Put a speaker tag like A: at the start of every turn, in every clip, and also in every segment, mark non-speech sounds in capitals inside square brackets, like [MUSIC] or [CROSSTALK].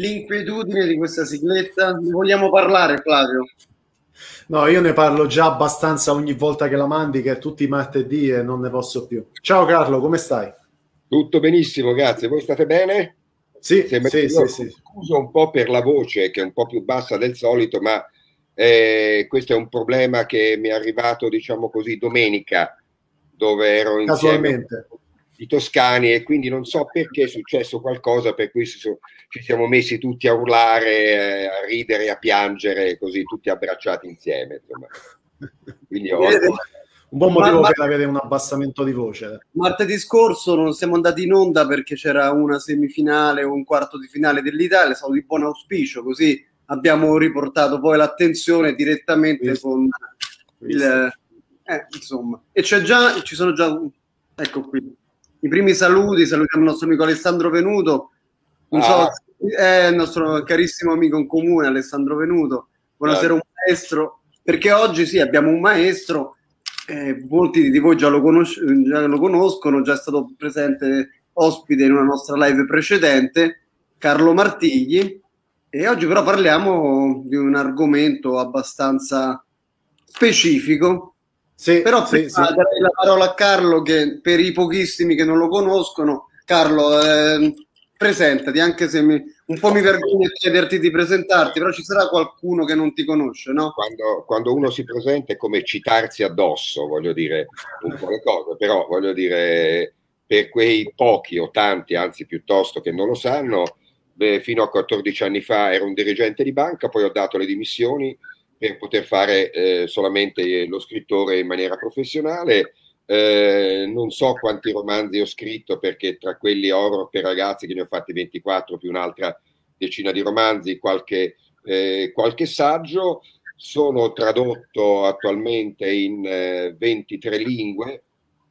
A: l'inquietudine di questa sigletta? Ne vogliamo parlare, Flavio?
B: No, io ne parlo già abbastanza ogni volta che la mandi, che è tutti i martedì e non ne posso più. Ciao Carlo, come stai?
C: Tutto benissimo, grazie. Voi state bene?
B: Sì, sì, sì, sì.
C: Scuso un po' per la voce che è un po' più bassa del solito, ma eh, questo è un problema che mi è arrivato, diciamo così, domenica, dove ero insieme i toscani e quindi non so perché è successo qualcosa per cui ci siamo messi tutti a urlare, eh, a ridere, a piangere, così tutti abbracciati insieme. Insomma.
B: Quindi ho... Un buon motivo ma, per avere un abbassamento di voce.
A: Martedì scorso non siamo andati in onda perché c'era una semifinale o un quarto di finale dell'Italia, è stato di buon auspicio, così abbiamo riportato poi l'attenzione direttamente Visto. con il... Eh, insomma, e c'è già, ci sono già, ecco qui, i primi saluti, salutiamo il nostro amico Alessandro Venuto, non so, ah. è il nostro carissimo amico in comune Alessandro Venuto, buonasera un maestro, perché oggi sì abbiamo un maestro, eh, molti di voi già lo, conos- già lo conoscono, già è stato presente ospite in una nostra live precedente, Carlo Martigli, e oggi però parliamo di un argomento abbastanza specifico, sì, Però sì, sì. darei la parola a Carlo che per i pochissimi che non lo conoscono, Carlo, eh, presentati, anche se mi, un po' mi vergogno di chiederti di presentarti, però ci sarà qualcuno che non ti conosce, no?
C: Quando, quando uno si presenta è come citarsi addosso, voglio dire un po' le cose, però voglio dire per quei pochi o tanti, anzi piuttosto che non lo sanno, beh, fino a 14 anni fa ero un dirigente di banca, poi ho dato le dimissioni per poter fare eh, solamente lo scrittore in maniera professionale. Eh, non so quanti romanzi ho scritto perché tra quelli oro per ragazzi che ne ho fatti 24 più un'altra decina di romanzi, qualche, eh, qualche saggio. Sono tradotto attualmente in 23 eh, lingue,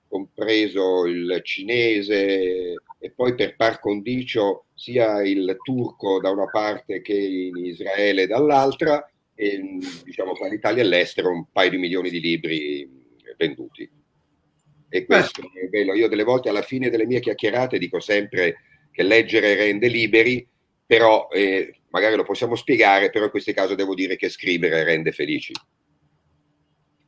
C: compreso il cinese e poi per par condicio sia il turco da una parte che in Israele dall'altra e diciamo tra l'Italia e l'estero un paio di milioni di libri venduti. E questo Beh. è bello. Io delle volte alla fine delle mie chiacchierate dico sempre che leggere rende liberi, però eh, magari lo possiamo spiegare, però in questo caso devo dire che scrivere rende felici.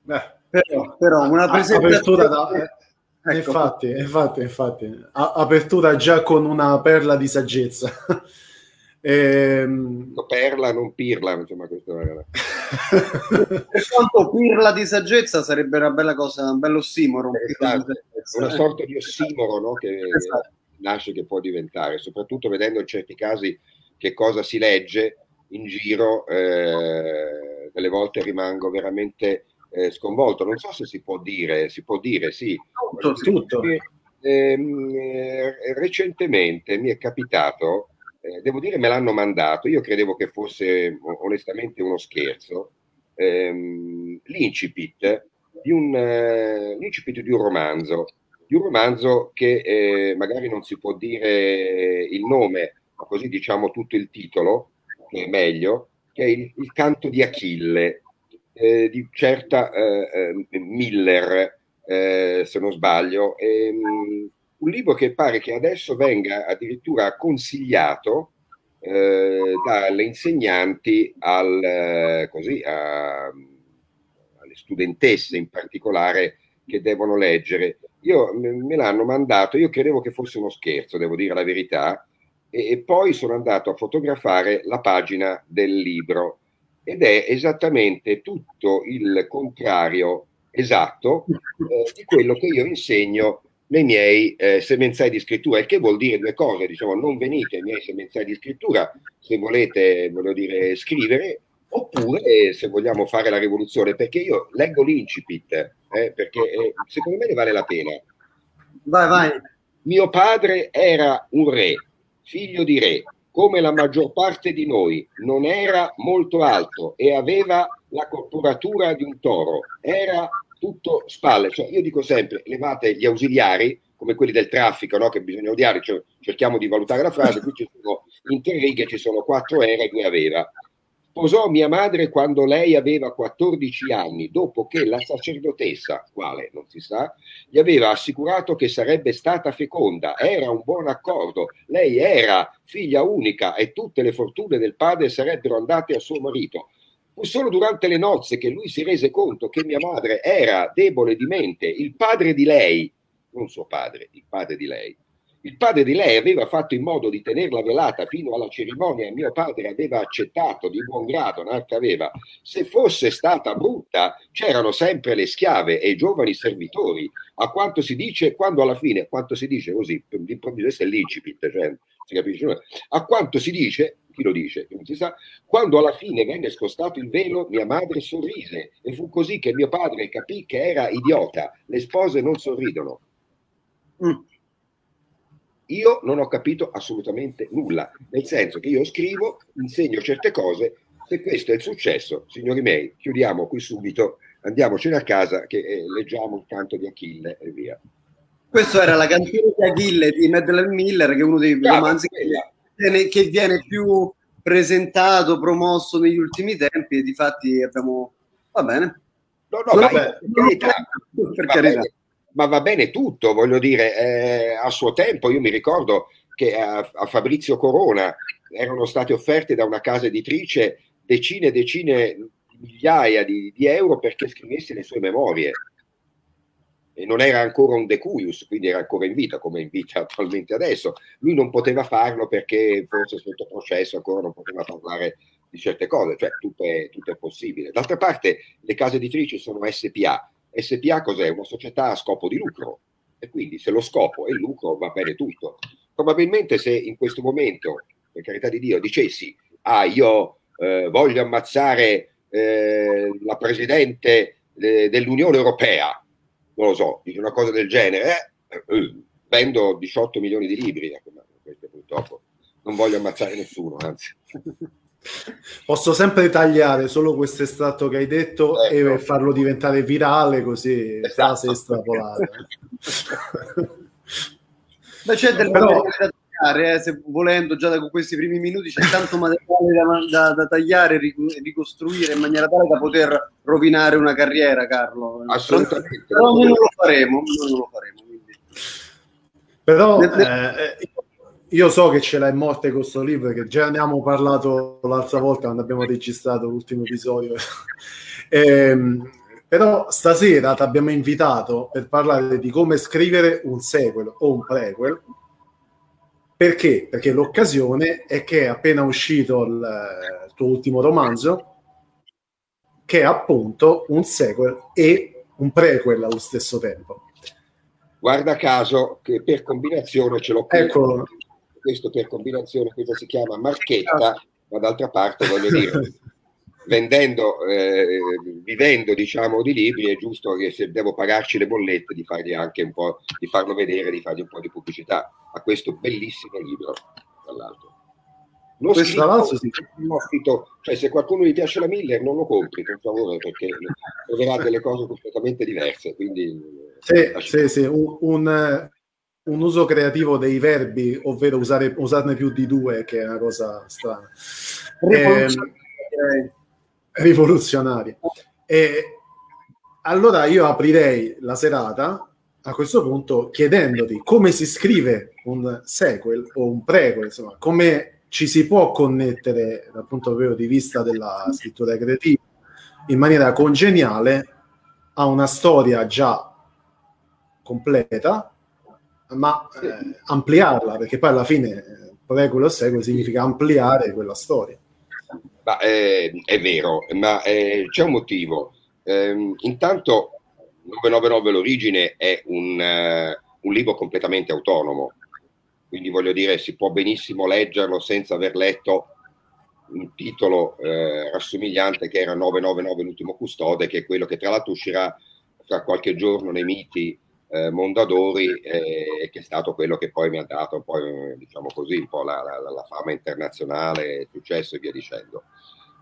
B: Beh, però, però una presentazione... Da, eh, ecco. infatti, infatti, infatti, apertura già con una perla di saggezza.
C: Ehm... Perla, non pirla, insomma, questo [LAUGHS]
A: era... quanto pirla di saggezza sarebbe una bella cosa, un bello ossimoro.
C: Esatto. Una sorta di ossimoro no? che esatto. nasce, che può diventare, soprattutto vedendo in certi casi che cosa si legge in giro, eh, delle volte rimango veramente eh, sconvolto. Non so se si può dire, si può dire, sì.
B: Tutto, tutto.
C: Ehm, eh, recentemente mi è capitato eh, devo dire me l'hanno mandato, io credevo che fosse onestamente uno scherzo, ehm, l'incipit, di un, eh, l'incipit di un romanzo, di un romanzo che eh, magari non si può dire il nome, ma così diciamo tutto il titolo, che è meglio, che è il, il canto di Achille, eh, di certa eh, eh, Miller, se non sbaglio. Ehm, un libro che pare che adesso venga addirittura consigliato eh, dalle insegnanti al, eh, così, a, alle studentesse in particolare che devono leggere. Io me l'hanno mandato, io credevo che fosse uno scherzo, devo dire la verità, e, e poi sono andato a fotografare la pagina del libro ed è esattamente tutto il contrario esatto eh, di quello che io insegno nei miei eh, semenzai di scrittura, il che vuol dire due cose, diciamo, non venite ai miei semenzai di scrittura se volete, voglio dire, scrivere, oppure se vogliamo fare la rivoluzione, perché io leggo l'incipit, eh, perché eh, secondo me ne vale la pena.
A: Vai, vai.
C: Mio padre era un re, figlio di re, come la maggior parte di noi, non era molto alto e aveva la corporatura di un toro, era tutto spalle. Cioè, io dico sempre, levate gli ausiliari, come quelli del traffico, no? che bisogna odiare, cioè, cerchiamo di valutare la frase, qui ci sono in tre righe, ci sono quattro era e due aveva. Sposò mia madre quando lei aveva 14 anni, dopo che la sacerdotessa, quale non si sa, gli aveva assicurato che sarebbe stata feconda. Era un buon accordo. Lei era figlia unica e tutte le fortune del padre sarebbero andate a suo marito. Fu solo durante le nozze che lui si rese conto che mia madre era debole di mente. Il padre di lei, non suo padre, il padre di lei, il padre di lei aveva fatto in modo di tenerla velata fino alla cerimonia e mio padre aveva accettato di buon grado, Narca aveva. Se fosse stata brutta, c'erano sempre le schiave e i giovani servitori. A quanto si dice, quando alla fine, a quanto si dice così, d'improvviso è l'incipit, cioè, si capisce? A quanto si dice, chi lo dice? Non si sa. Quando alla fine venne scostato il velo, mia madre sorrise e fu così che mio padre capì che era idiota. Le spose non sorridono. Mm io non ho capito assolutamente nulla, nel senso che io scrivo, insegno certe cose, se questo è il successo, signori miei, chiudiamo qui subito, andiamocene a casa che eh, leggiamo il canto di Achille e via.
A: Questo era la canzone di Achille di Madeleine Miller, che è uno dei Bravo, romanzi che viene, che viene, più presentato, promosso negli ultimi tempi e di fatti abbiamo... Va bene.
C: No, no, vabbè. Per carità ma va bene tutto, voglio dire, eh, a suo tempo io mi ricordo che a, a, Fabrizio Corona erano state offerte da una casa editrice decine e decine, migliaia di, di, euro perché scrivesse le sue memorie. E non era ancora un decuius, quindi era ancora in vita, come in vita attualmente adesso. Lui non poteva farlo perché forse sotto processo ancora non poteva parlare di certe cose, cioè tutto è, tutto è possibile. D'altra parte le case editrici sono SPA, SPA cos'è? Una società a scopo di lucro e quindi se lo scopo è il lucro va bene tutto. Probabilmente se in questo momento, per carità di Dio, dicessi ah io eh, voglio ammazzare eh, la Presidente eh, dell'Unione Europea, non lo so, dice una cosa del genere, eh, eh, vendo 18 milioni di libri, ecco, ma questo purtroppo non voglio ammazzare nessuno, anzi. [LAUGHS]
B: Posso sempre tagliare solo questo estratto che hai detto ecco. e farlo diventare virale così esatto. frase estrapolata. [LAUGHS] [LAUGHS]
A: Ma c'è del Però... tagliare, eh, se volendo già da questi primi minuti c'è tanto materiale da, da, da, tagliare e ricostruire in maniera tale da poter rovinare una carriera, Carlo.
C: Assolutamente.
A: Però noi non lo faremo, noi non lo faremo. Quindi.
B: Però eh, io so che ce l'hai morte con questo libro, che già ne abbiamo parlato l'altra volta quando abbiamo registrato l'ultimo episodio. [LAUGHS] ehm, però stasera ti abbiamo invitato per parlare di come scrivere un sequel o un prequel. Perché? Perché l'occasione è che è appena uscito il, il tuo ultimo romanzo, che è appunto un sequel e un prequel allo stesso tempo.
C: Guarda caso che per combinazione ce l'ho qui.
B: Ecco,
C: questo per combinazione, questa si chiama marchetta, ma d'altra parte voglio dire, [LAUGHS] vendendo, eh, vivendo diciamo di libri è giusto che se devo pagarci le bollette di fargli anche un po', di farlo vedere, di fargli un po' di pubblicità a questo bellissimo libro, tra l'altro. Non scritto, sì. scritto, cioè se qualcuno gli piace la Miller non lo compri per favore perché troverà delle cose completamente diverse. Quindi,
B: sì, sì, sì, un, un un uso creativo dei verbi, ovvero usare, usarne più di due, che è una cosa strana. Eh, rivoluzionaria. E allora io aprirei la serata a questo punto chiedendoti come si scrive un sequel o un prequel, insomma, come ci si può connettere dal punto di vista della scrittura creativa in maniera congeniale a una storia già completa ma eh, ampliarla, perché poi alla fine prequel o sequel significa ampliare quella storia.
C: Ma, eh, è vero, ma eh, c'è un motivo. Ehm, intanto 999 l'origine è un, uh, un, libro completamente autonomo, quindi voglio dire si può benissimo leggerlo senza aver letto un titolo eh, rassomigliante che era 999 l'ultimo custode, che è quello che tra l'altro uscirà tra qualche giorno nei miti eh, Mondadori, eh, che è stato quello che poi mi ha dato un po', diciamo così, un po' la, la, la fama internazionale, successo e via dicendo.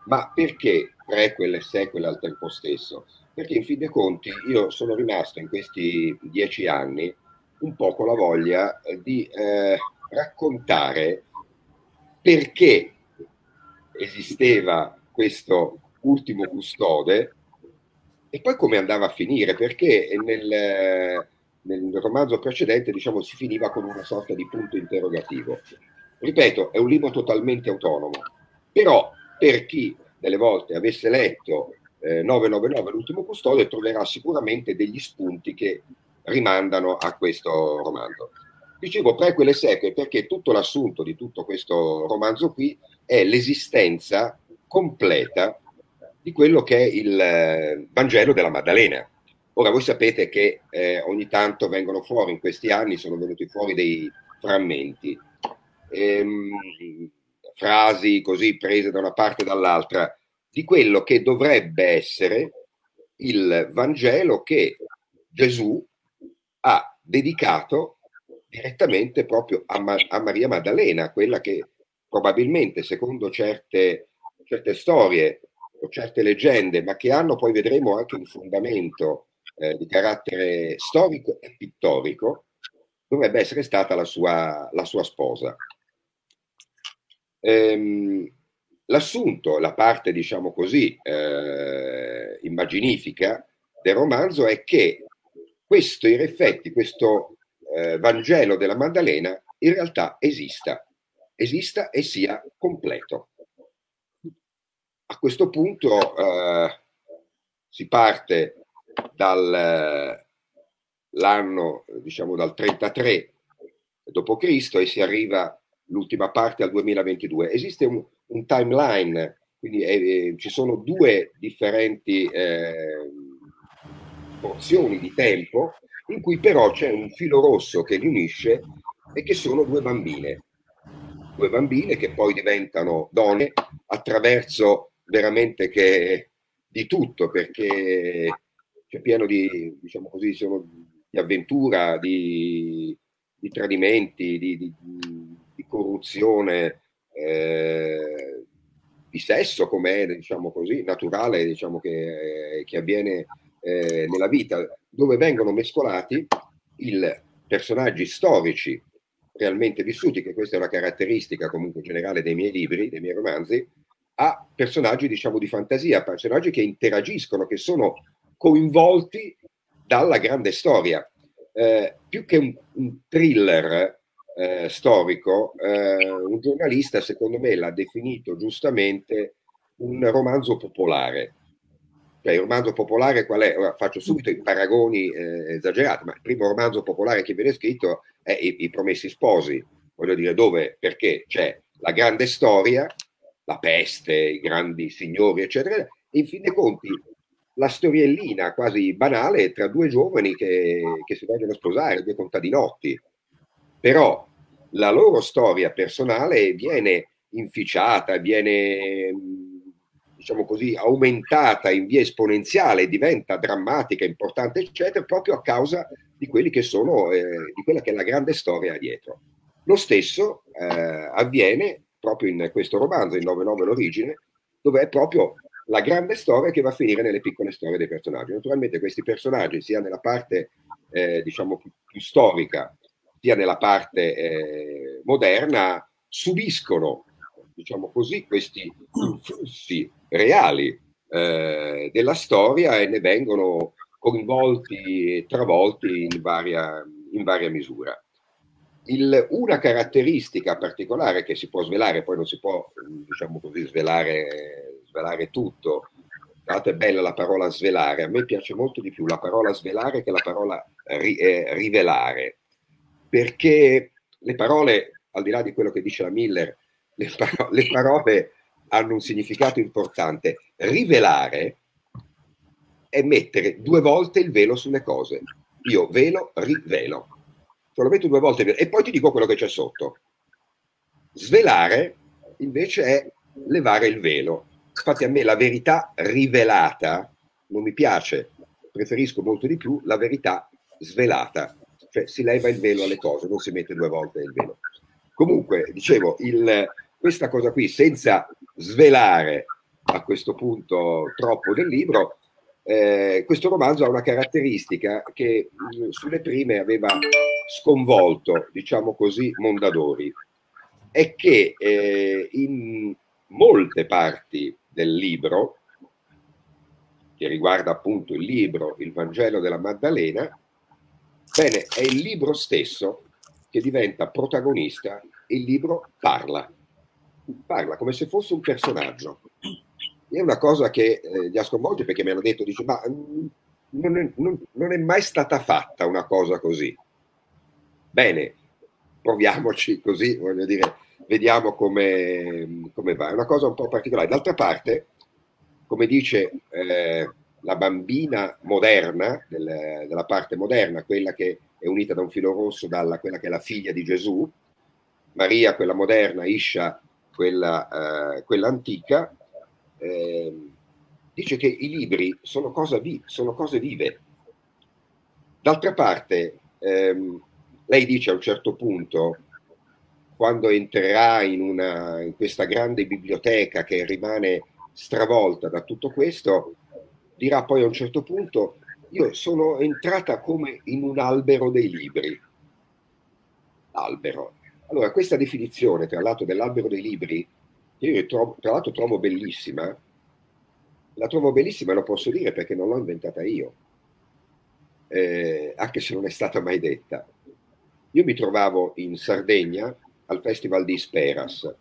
C: Ma perché prequel e sequel al tempo stesso? Perché in fin dei conti io sono rimasto in questi dieci anni un po' con la voglia di eh, raccontare perché esisteva questo ultimo custode e poi come andava a finire, perché nel, nel romanzo precedente diciamo, si finiva con una sorta di punto interrogativo. Ripeto, è un libro totalmente autonomo, però per chi delle volte avesse letto eh, 999 l'ultimo custode troverà sicuramente degli spunti che rimandano a questo romanzo. Dicevo prequel e sequel perché tutto l'assunto di tutto questo romanzo qui è l'esistenza completa di quello che è il eh, Vangelo della Maddalena. Ora voi sapete che eh, ogni tanto vengono fuori, in questi anni sono venuti fuori dei frammenti, ehm, frasi così prese da una parte e dall'altra, di quello che dovrebbe essere il Vangelo che Gesù ha dedicato direttamente proprio a, Ma- a Maria Maddalena, quella che probabilmente, secondo certe, certe storie o certe leggende, ma che hanno poi vedremo anche un fondamento eh, di carattere storico e pittorico, dovrebbe essere stata la sua, la sua sposa. Ehm, l'assunto, la parte diciamo così eh, immaginifica del romanzo è che questo, in effetti, questo eh, Vangelo della Maddalena in realtà esista, esista e sia completo. A questo punto eh, si parte dall'anno, diciamo dal 33 d.C. e si arriva l'ultima parte al 2022. Esiste un, un timeline, quindi eh, ci sono due differenti eh, porzioni di tempo in cui però c'è un filo rosso che li unisce e che sono due bambine. Due bambine che poi diventano donne attraverso veramente che di tutto, perché c'è pieno di, diciamo così, di avventura, di, di tradimenti, di, di, di corruzione, eh, di sesso come è, diciamo così, naturale, diciamo che, che avviene eh, nella vita, dove vengono mescolati i personaggi storici realmente vissuti, che questa è una caratteristica comunque generale dei miei libri, dei miei romanzi, a personaggi diciamo di fantasia, personaggi che interagiscono, che sono coinvolti dalla grande storia. Eh, più che un, un thriller eh, storico, eh, un giornalista secondo me l'ha definito giustamente un romanzo popolare. Cioè, il romanzo popolare qual è? Ora faccio subito i paragoni eh, esagerati, ma il primo romanzo popolare che viene scritto è I, I Promessi Sposi, voglio dire dove, perché c'è la grande storia, la peste, i grandi signori, eccetera, e in fin dei conti la storiellina quasi banale tra due giovani che, che si vogliono sposare, due contadinotti. Però la loro storia personale viene inficiata, viene diciamo così, aumentata in via esponenziale, diventa drammatica, importante, eccetera, proprio a causa di quelli che sono, eh, di quella che è la grande storia dietro. Lo stesso eh, avviene proprio in questo romanzo, in 9-9 l'origine, dove è proprio la grande storia che va a finire nelle piccole storie dei personaggi. Naturalmente questi personaggi, sia nella parte eh, diciamo più, storica, sia nella parte eh, moderna, subiscono diciamo così, questi flussi reali eh, della storia e ne vengono coinvolti e travolti in varia, in varia misura. Il, una caratteristica particolare che si può svelare, poi non si può diciamo così, svelare, svelare tutto, Guardate, è bella la parola svelare, a me piace molto di più la parola svelare che la parola ri, eh, rivelare, perché le parole, al di là di quello che dice la Miller, le, paro- le parole hanno un significato importante. Rivelare è mettere due volte il velo sulle cose. Io velo, rivelo. Cioè lo metto due volte e poi ti dico quello che c'è sotto. Svelare invece è levare il velo. Infatti a me la verità rivelata non mi piace, preferisco molto di più la verità svelata, cioè si leva il velo alle cose, non si mette due volte il velo. Comunque, dicevo, il, questa cosa qui, senza svelare a questo punto troppo del libro, eh, questo romanzo ha una caratteristica che mh, mm, sulle prime aveva sconvolto, diciamo così, Mondadori, è che eh, in molte parti del libro, che riguarda appunto il libro Il Vangelo della Maddalena, bene, è il libro stesso che diventa protagonista il libro parla, parla come se fosse un personaggio. È una cosa che eh, gli ha sconvolti perché mi hanno detto, dice, ma mm, non è, non, non è mai stata fatta una cosa così. Bene, proviamoci così, voglio dire, vediamo come, come va. È una cosa un po' particolare. D'altra parte, come dice eh, la bambina moderna, del, della parte moderna, quella che è unita da un filo rosso dalla quella che è la figlia di Gesù, Maria, quella moderna, Iscia, quella, eh, quella antica, eh, dice che i libri sono, vi- sono cose vive. D'altra parte, ehm, lei dice a un certo punto, quando entrerà in, una, in questa grande biblioteca che rimane stravolta da tutto questo, dirà poi a un certo punto, io sono entrata come in un albero dei libri. Albero. Allora, questa definizione, tra l'altro, dell'albero dei libri, io trovo, tra l'altro trovo bellissima, la trovo bellissima, lo posso dire perché non l'ho inventata io, eh, anche se non è stata mai detta. Io mi trovavo in Sardegna al Festival di Speras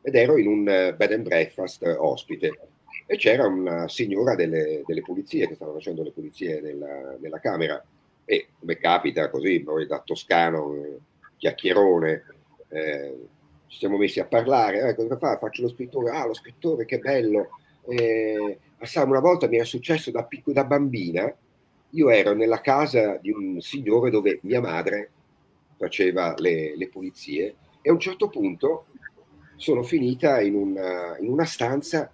C: ed ero in un eh, bed and breakfast ospite. E c'era una signora delle, delle pulizie che stava facendo le pulizie nella, nella, camera. E come capita così, noi da toscano, eh, chiacchierone, eh, ci siamo messi a parlare, eh, cosa fa? Faccio lo scrittore, ah lo scrittore che bello, eh, una volta mi era successo da, picco, da bambina, io ero nella casa di un signore dove mia madre faceva le, le pulizie e a un certo punto sono finita in una, in una stanza,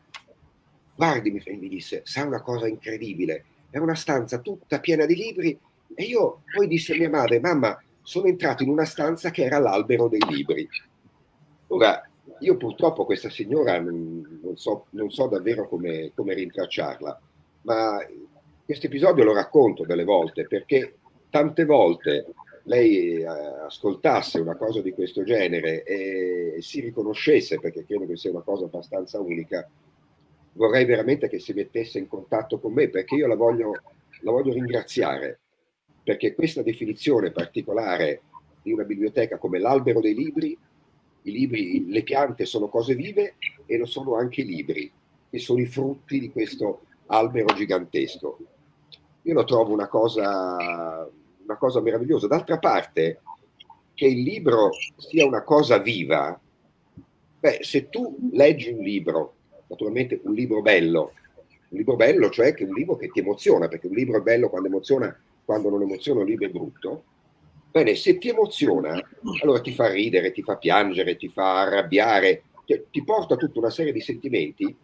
C: guardi mi disse, sa una cosa incredibile, è una stanza tutta piena di libri. E io poi disse a mia madre, mamma, sono entrato in una stanza che era l'albero dei libri. Ora, io purtroppo questa signora non, non, so, non so, davvero come, come rintracciarla, ma questo episodio lo racconto delle volte perché tante volte lei eh, ascoltasse una cosa di questo genere e si riconoscesse, perché credo che sia una cosa abbastanza unica, vorrei veramente che si mettesse in contatto con me perché io la voglio, la voglio ringraziare, perché questa definizione particolare di una biblioteca come l'albero dei libri, i libri, le piante sono cose vive e lo sono anche i libri, che sono i frutti di questo albero gigantesco. Io lo trovo una cosa una cosa meravigliosa. D'altra parte, che il libro sia una cosa viva, beh, se tu leggi un libro, naturalmente un libro bello, un libro bello, cioè che un libro che ti emoziona, perché un libro è bello quando emoziona, quando non emoziona un libro è brutto. Bene, se ti emoziona, allora ti fa ridere, ti fa piangere, ti fa arrabbiare, ti porta tutta una serie di sentimenti,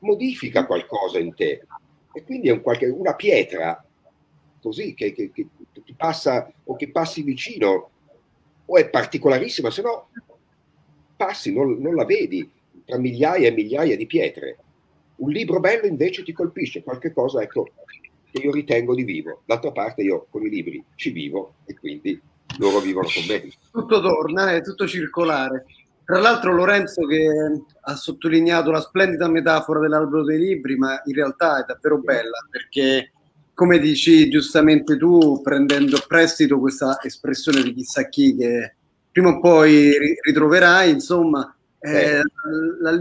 C: modifica qualcosa in te. E quindi è un qualche, una pietra così che, che, che, ti passa o che passi vicino o è particolarissima, se no passi, non, non la vedi tra migliaia e migliaia di pietre. Un libro bello invece ti colpisce, qualche cosa ecco, che io ritengo di vivo. D'altra parte io con i libri ci vivo e quindi loro vivono con me.
A: Tutto torna, è tutto circolare. Tra l'altro Lorenzo che ha sottolineato la splendida metafora dell'albero dei libri, ma in realtà è davvero bella perché come dici giustamente tu, prendendo a prestito questa espressione di chissà chi che prima o poi ritroverai, insomma, eh, la,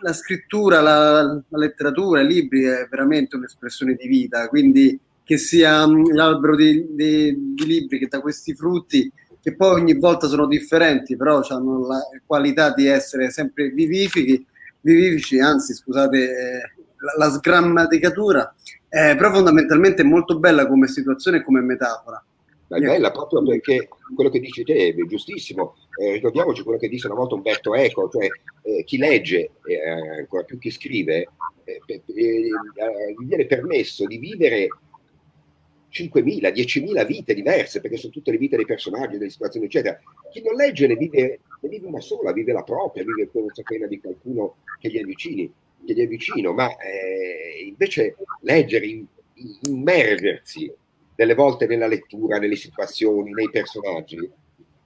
A: la, scrittura, la, la, letteratura, i libri è veramente un'espressione di vita, quindi che sia mm, l'albero di, di, di, libri che dà questi frutti, che poi ogni volta sono differenti, però hanno la qualità di essere sempre vivifici, vivifici anzi scusate eh, la, la sgrammaticatura, eh, però fondamentalmente è molto bella come situazione e come metafora.
C: Ma è bella proprio perché quello che dici te è giustissimo. Eh, ricordiamoci quello che disse una volta Umberto Eco, cioè eh, chi legge, eh, ancora più chi scrive, eh, eh, gli viene permesso di vivere 5.000, 10.000 vite diverse, perché sono tutte le vite dei personaggi, delle situazioni, eccetera. Chi non legge ne vive, ne vive una sola, vive la propria, vive quella di qualcuno che gli è vicini che gli è vicino, ma eh, invece leggere, immergersi delle volte nella lettura, nelle situazioni, nei personaggi,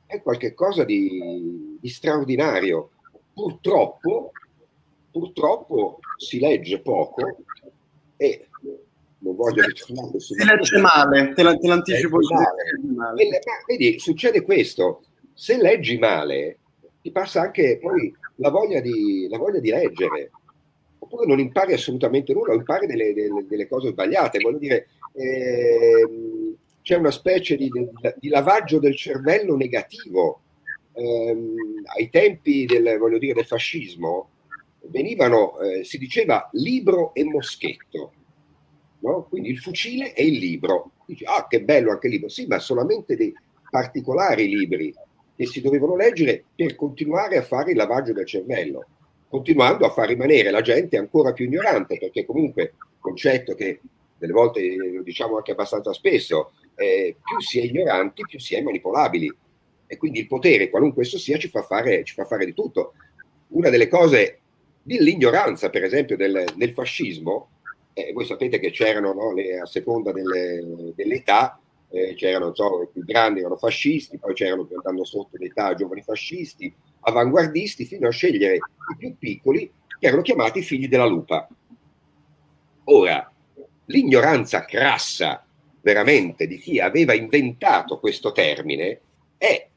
C: è qualcosa di, di straordinario. Purtroppo, purtroppo si legge poco e non voglio ritornare
A: su si legge male, te, l'anticipo
C: male. male. Vedi, succede questo, se leggi male ti passa anche poi la voglia di, la voglia di leggere oppure non impari assolutamente nulla, o impari delle, delle, delle cose sbagliate. Voglio dire, eh, c'è una specie di, di, lavaggio del cervello negativo. Eh, ai tempi del, dire, del fascismo venivano, eh, si diceva libro e moschetto, no? quindi il fucile e il libro. Dici, ah, che bello anche il libro, sì, ma solamente dei particolari libri che si dovevano leggere per continuare a fare il lavaggio del cervello continuando a far rimanere la gente ancora più ignorante, perché comunque concetto che delle volte lo diciamo anche abbastanza spesso, eh, più si è ignoranti, più si è manipolabili. E quindi il potere, qualunque esso sia, ci fa fare, ci fa fare di tutto. Una delle cose dell'ignoranza, per esempio, del, del fascismo, eh, voi sapete che c'erano, no, le, a seconda delle, dell'età, eh, c'erano, so, i più grandi erano fascisti, poi c'erano andando sotto l'età giovani fascisti, avanguardisti fino a scegliere i più piccoli che erano chiamati figli della lupa. Ora, l'ignoranza crassa veramente di chi aveva inventato questo termine è,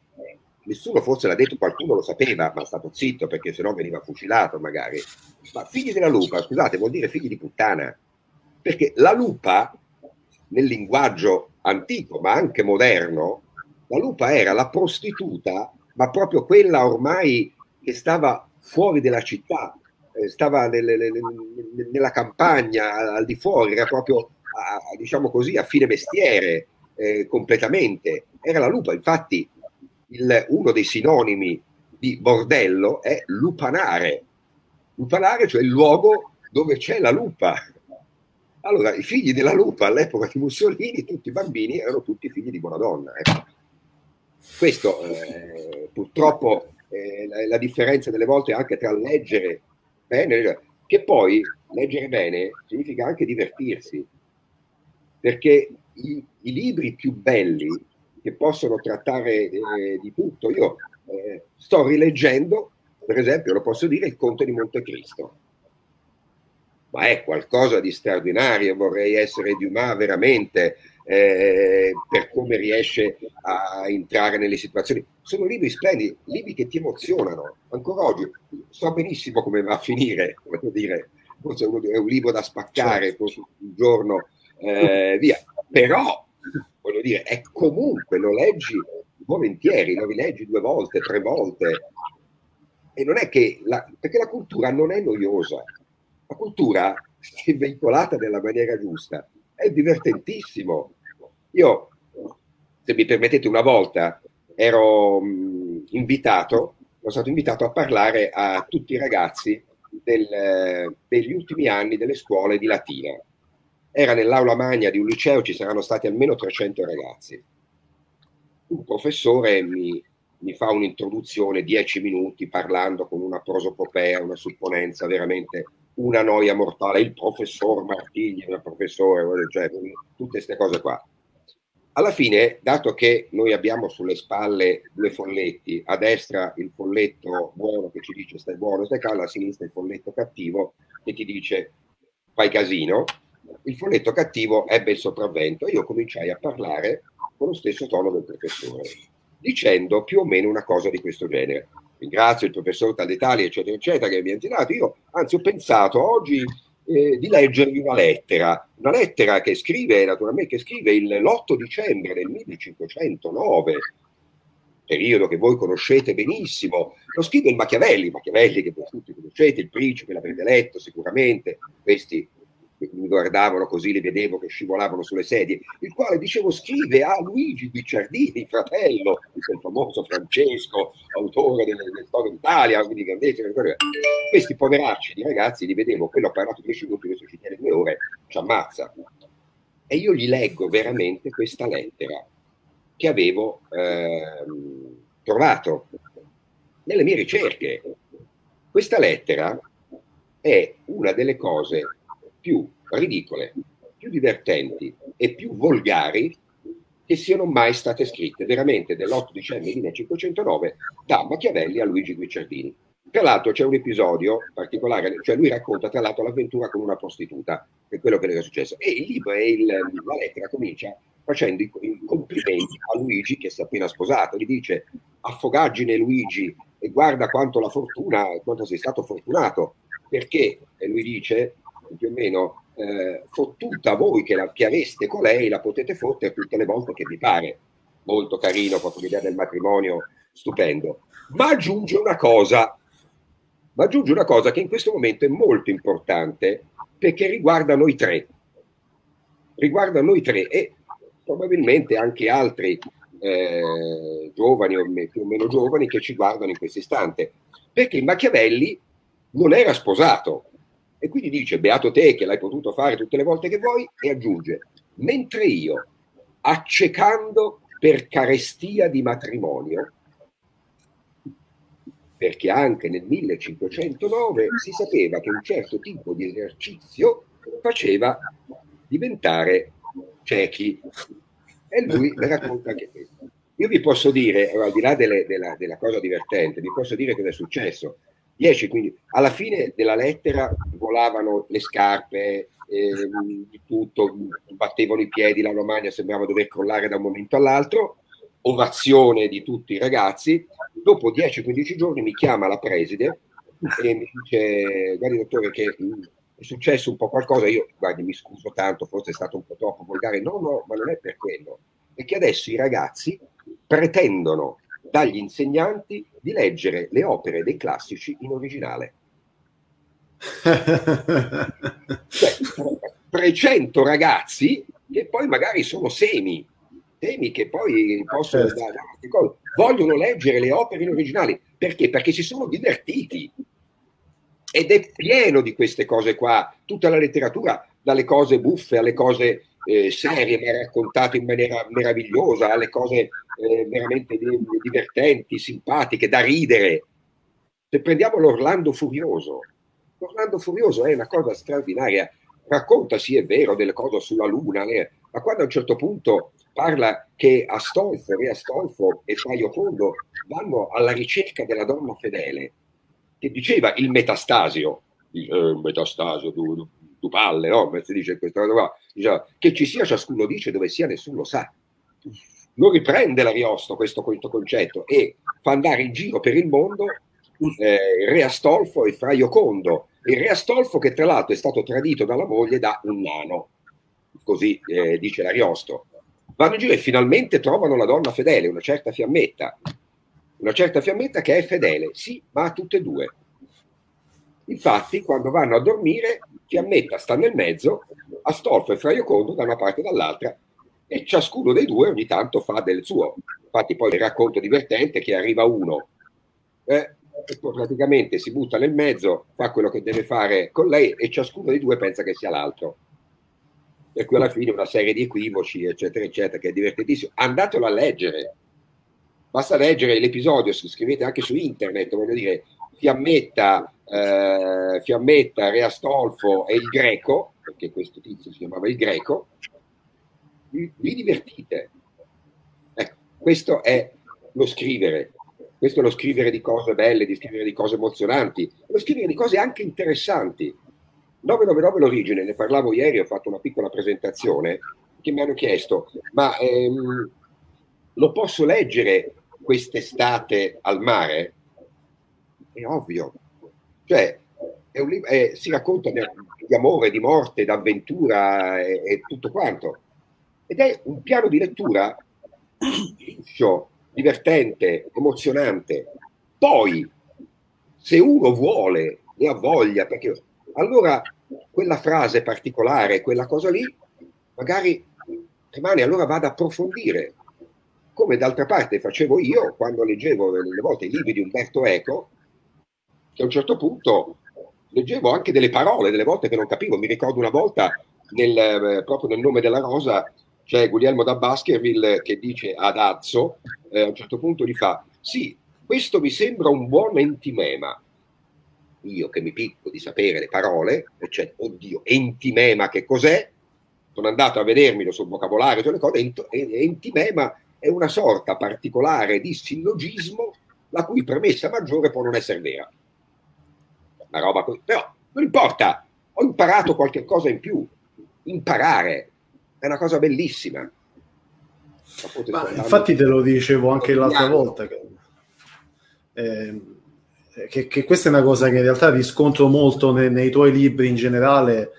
C: nessuno forse l'ha detto, qualcuno lo sapeva, ma è stato zitto perché sennò veniva fucilato magari, ma figli della lupa, scusate, vuol dire figli di puttana, perché la lupa nel linguaggio antico ma anche moderno, la lupa era la prostituta ma proprio quella ormai che stava fuori dalla città, eh, stava nelle, nelle, nella campagna, al di fuori, era proprio, a, diciamo così, a fine mestiere eh, completamente. Era la lupa, infatti il, uno dei sinonimi di bordello è lupanare. Lupanare, cioè il luogo dove c'è la lupa. Allora, i figli della lupa all'epoca di Mussolini, tutti i bambini, erano tutti figli di buona donna. Ecco. Questo eh, purtroppo eh, la, la, differenza delle volte anche tra leggere bene, che poi leggere bene significa anche divertirsi, perché i, i libri più belli che possono trattare eh, di tutto, io eh, sto rileggendo, per esempio, lo posso dire, Il Conte di Montecristo ma è qualcosa di straordinario, vorrei essere Dumas veramente eh, per come riesce a entrare nelle situazioni. Sono libri splendidi, libri che ti emozionano. Ancora oggi so benissimo come va a finire, [LAUGHS] voglio dire, forse è un libro da spaccare, certo. forse un giorno eh, via, però voglio dire, è comunque lo leggi volentieri, lo rileggi due volte, tre volte. E non è che la, perché la cultura non è noiosa, la cultura, se veicolata nella maniera giusta, è divertentissimo. Io, se mi permettete, una volta ero mh, invitato, sono stato invitato a parlare a tutti i ragazzi del, degli ultimi anni delle scuole di Latina. Era nell'aula magna di un liceo, ci saranno stati almeno 300 ragazzi. Un professore mi, mi fa un'introduzione, 10 minuti, parlando con una prosopopea, una supponenza veramente una noia mortale, il professor Martigli, il professore, cioè, tutte queste cose qua. Alla fine, dato che noi abbiamo sulle spalle due folletti, a destra il folletto buono che ci dice stai buono, stai calmo, a sinistra il folletto cattivo che ti dice fai casino, il folletto cattivo ebbe il sopravvento. Io cominciai a parlare con lo stesso tono del professore, dicendo più o meno una cosa di questo genere ringrazio il professor Taldetali, eccetera, eccetera, che mi ha insegnato. Io, anzi, ho pensato oggi eh, di leggervi una lettera, una lettera che scrive, naturalmente, che scrive l'8 dicembre del 1509, periodo che voi conoscete benissimo, lo scrive il Machiavelli, Machiavelli che voi tutti conoscete, il principe, l'avrete letto sicuramente, questi mi guardavano così, li vedevo che scivolavano sulle sedie, il quale, dicevo, scrive a Luigi Guicciardini, fratello del famoso Francesco, autore delle, delle storie d'Italia, quindi grandezza, questi poveracci di ragazzi li vedevo, quello ha parlato 10 minuti, questo ci tiene due ore, ci ammazza. E io gli leggo veramente questa lettera che avevo eh, trovato nelle mie ricerche. Questa lettera è una delle cose più ridicole, più divertenti e più volgari che siano mai state scritte veramente dell'8 dicembre 1509 da Machiavelli a Luigi Guicciardini. Tra l'altro c'è un episodio particolare, cioè lui racconta tra l'altro l'avventura con una prostituta, che è quello che le è successo. E il libro e il, la lettera comincia facendo i, i, complimenti a Luigi che si è appena sposato. Gli dice affogaggine Luigi e guarda quanto la fortuna, quanto sei stato fortunato, perché e lui dice più o meno eh, fottuta voi che, la, che aveste con lei, la potete fottere tutte le volte che vi pare. Molto carino, proprio l'idea del matrimonio, stupendo. Ma aggiunge una cosa, ma aggiunge una cosa che in questo momento è molto importante perché riguarda noi tre. Riguarda noi tre e probabilmente anche altri eh, giovani o più o meno giovani che ci guardano in questo istante. Perché Machiavelli non era sposato e quindi dice beato te che l'hai potuto fare tutte le volte che vuoi e aggiunge mentre io accecando per carestia di matrimonio perché anche nel 1509 si sapeva che un certo tipo di esercizio faceva diventare ciechi. E lui racconta anche questo. Io vi posso dire, al di là delle, della, della, cosa divertente, vi posso dire cosa è successo. 10, quindi alla fine della lettera volavano le scarpe, eh, tutto, battevano i piedi, la Romagna sembrava dover crollare da un momento all'altro, ovazione di tutti i ragazzi. Dopo 10-15 giorni mi chiama la preside e mi dice, guardi dottore che è successo un po' qualcosa, io guardi mi scuso tanto, forse è stato un po' troppo volgare, no no, ma non è per quello, è che adesso i ragazzi pretendono dagli insegnanti di leggere le opere dei classici in originale. [LAUGHS] cioè, 300 ragazzi che poi magari sono semi, semi che poi possono
B: certo.
C: dare, vogliono leggere le opere in originale. Perché? Perché si sono divertiti. Ed è pieno di queste cose qua, tutta la letteratura, dalle cose buffe alle cose eh, serie, ma raccontate in maniera meravigliosa, alle cose eh, veramente divertenti, simpatiche, da ridere. Se prendiamo l'Orlando Furioso, l'Orlando Furioso è una cosa straordinaria, racconta, sì è vero, delle cose sulla Luna, eh, ma quando a un certo punto parla che Astolfo, Re Astolfo e Fraio Fondo vanno alla ricerca della donna fedele, che diceva il metastasio, il eh, metastasio, tu, tu palle, no? Si dice questa cosa qua, diceva, che ci sia ciascuno dice dove sia nessuno sa. Lo riprende l'Ariosto questo, questo concetto e fa andare in giro per il mondo eh, re Astolfo e Fra Iocondo. Il re Astolfo che tra l'altro è stato tradito dalla moglie da un nano, così eh, dice l'Ariosto. Vanno in giro e finalmente trovano la donna fedele, una certa fiammetta, una certa fiammetta che è fedele, sì, ma a tutte e due. Infatti, quando vanno a dormire, Fiammetta sta nel mezzo, Astolfo e Fraio Condo da una parte e dall'altra, e ciascuno dei due ogni tanto fa del suo. Infatti, poi il racconto divertente che arriva uno, eh, e praticamente si butta nel mezzo, fa quello che deve fare con lei, e ciascuno dei due pensa che sia l'altro. Per cui alla fine una serie di equivoci, eccetera, eccetera, che è divertentissimo. Andatelo a leggere basta leggere l'episodio, scrivete anche su internet, voglio dire, Fiammetta, eh, Fiammetta, Re Astolfo e il Greco, perché questo tizio si chiamava il Greco, vi, vi divertite. Ecco, questo è lo scrivere, questo è lo scrivere di cose belle, di scrivere di cose emozionanti, lo scrivere di cose anche interessanti. 999 l'origine, ne parlavo ieri, ho fatto una piccola presentazione che mi hanno chiesto, ma ehm, lo posso leggere quest'estate al mare? È ovvio. Cioè, è un libro, è, si racconta di, di, amore, di morte, d'avventura e, e, tutto quanto. Ed è un piano di lettura liscio, divertente, emozionante. Poi, se uno vuole e ha voglia, perché allora quella frase particolare, quella cosa lì, magari rimane, allora vado ad approfondire come d'altra parte facevo io quando leggevo delle volte i libri di Umberto Eco, che a un certo punto leggevo anche delle parole, delle volte che non capivo. Mi ricordo una volta nel, eh, proprio nel nome della rosa c'è Guglielmo da Baskerville che dice ad Azzo, eh, a un certo punto gli fa, sì, questo mi sembra un buon entimema. Io che mi picco di sapere le parole, cioè, oddio, entimema che cos'è? Sono andato a vedermi sul vocabolario, tutte le cose, entimema è una sorta particolare di sillogismo la cui premessa maggiore può non essere vera. Una roba così, però non importa, ho imparato qualche cosa in più. Imparare è una cosa bellissima.
B: Ma infatti te lo dicevo anche l'altra volta che, eh, che, che, questa è una cosa che in realtà riscontro molto nei, nei tuoi libri in generale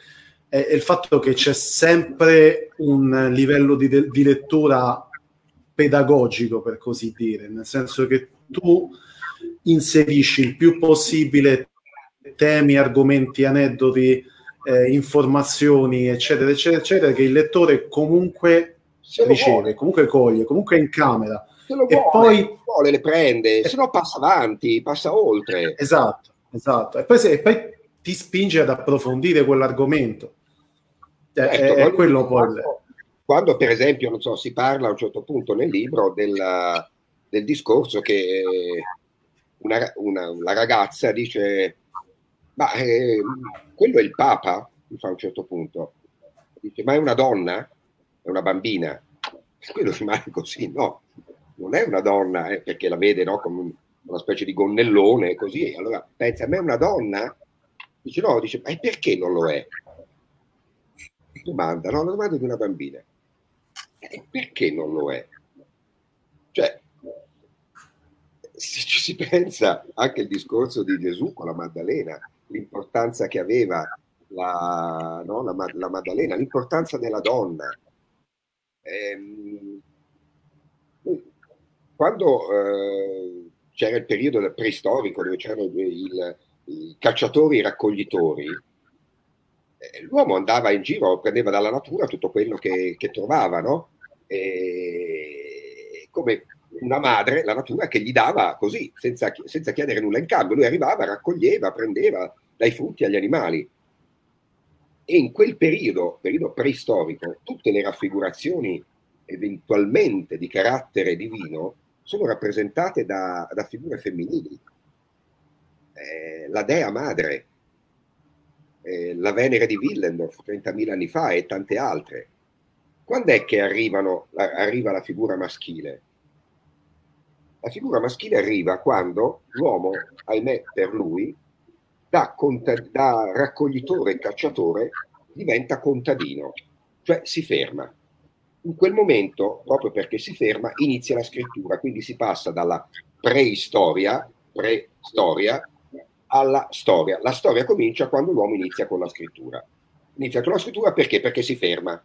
B: è, è, il fatto che c'è sempre un livello di, di lettura pedagogico per così dire, nel senso che tu inserisci il più possibile temi, argomenti, aneddoti, eh, informazioni, eccetera, eccetera, eccetera, che il lettore comunque riceve, vuole. comunque coglie, comunque è in camera.
C: Se lo e vuole, poi vuole, le prende, eh, se no passa avanti, passa oltre.
B: Esatto, esatto. E poi, se, e poi ti spinge ad approfondire quell'argomento.
C: Certo, è, è quello poi. Quando, quando, per esempio, non so, si parla a un certo punto nel libro della, del discorso che una, una, una ragazza dice ma eh, quello è il Papa, mi fa a un certo punto. Dice, ma è una donna? È una bambina? [LAUGHS] Quello rimane così, no, non è una donna, eh, perché la vede no, come una specie di gonnellone, così. Allora pensa, ma è una donna? Dice no, dice, ma perché non lo è? Domanda, no, la domanda di una bambina. E perché non lo è? Cioè, se ci si pensa anche il discorso di Gesù con la Maddalena, l'importanza che aveva la, no, la, la Maddalena, l'importanza della donna. Ehm, quando eh, c'era il periodo preistorico dove c'erano il, i cacciatori i raccoglitori, eh, l'uomo andava in giro, prendeva dalla natura tutto quello che, che trovava, no? E, come una madre, la natura, che gli dava così, senza, senza chiedere nulla in cambio. Lui arrivava, raccoglieva, prendeva dai frutti agli animali. E in quel periodo, periodo preistorico, tutte le raffigurazioni eventualmente di carattere divino sono rappresentate da, da figure femminili. Eh, la dea madre, eh, la Venere di Willendorf 30.000 anni fa e tante altre. Quando è che arrivano, arriva la figura maschile? La figura maschile arriva quando l'uomo, ahimè per lui, da, contad- da raccoglitore e cacciatore diventa contadino, cioè si ferma. In quel momento, proprio perché si ferma, inizia la scrittura, quindi si passa dalla preistoria, pre-storia alla storia. La storia comincia quando l'uomo inizia con la scrittura. Inizia con la scrittura perché? Perché si ferma,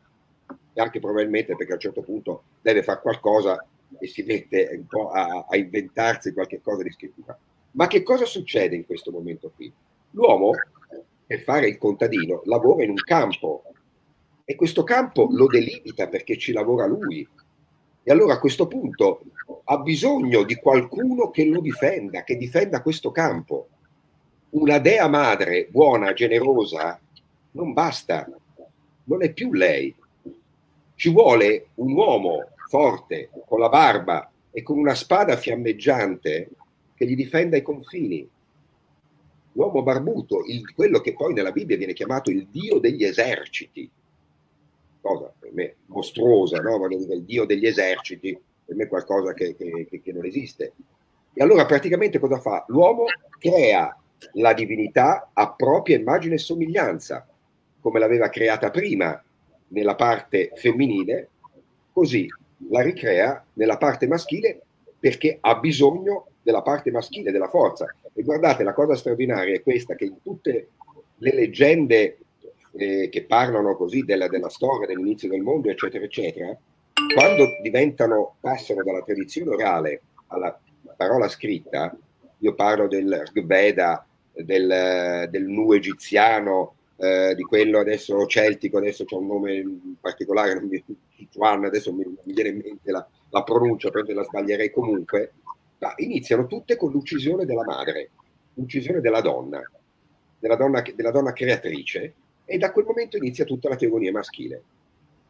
C: e anche probabilmente perché a un certo punto deve fare qualcosa e si mette un po' a, a inventarsi qualche cosa di scrittura. Ma che cosa succede in questo momento qui? L'uomo, per fare il contadino, lavora in un campo e questo campo lo delimita perché ci lavora lui. E allora a questo punto ha bisogno di qualcuno che lo difenda, che difenda questo campo. Una dea madre buona, generosa, non basta, non è più lei. Ci vuole un uomo forte, con la barba e con una spada fiammeggiante che gli difenda i confini. L'uomo barbuto, il, quello che poi nella Bibbia viene chiamato il dio degli eserciti, cosa per me mostruosa, no? Voglio dire, il dio degli eserciti, per me è qualcosa che, che, che non esiste. E allora praticamente cosa fa? L'uomo crea la divinità a propria immagine e somiglianza, come l'aveva creata prima nella parte femminile, così la ricrea nella parte maschile perché ha bisogno della parte maschile, della forza. E guardate, la cosa straordinaria è questa, che in tutte le leggende eh, che parlano così della, della, storia, dell'inizio del mondo, eccetera, eccetera, quando diventano, passano dalla tradizione orale alla parola scritta, io parlo del Veda, del, del Nu egiziano, eh, di quello adesso celtico, adesso c'è un nome particolare, non mi, Juan, adesso mi, mi, viene in mente la, la pronuncia, penso la sbaglierei comunque, ma iniziano tutte con l'uccisione della madre, l'uccisione della donna, della donna, della donna creatrice, e da quel momento inizia tutta la teoria maschile.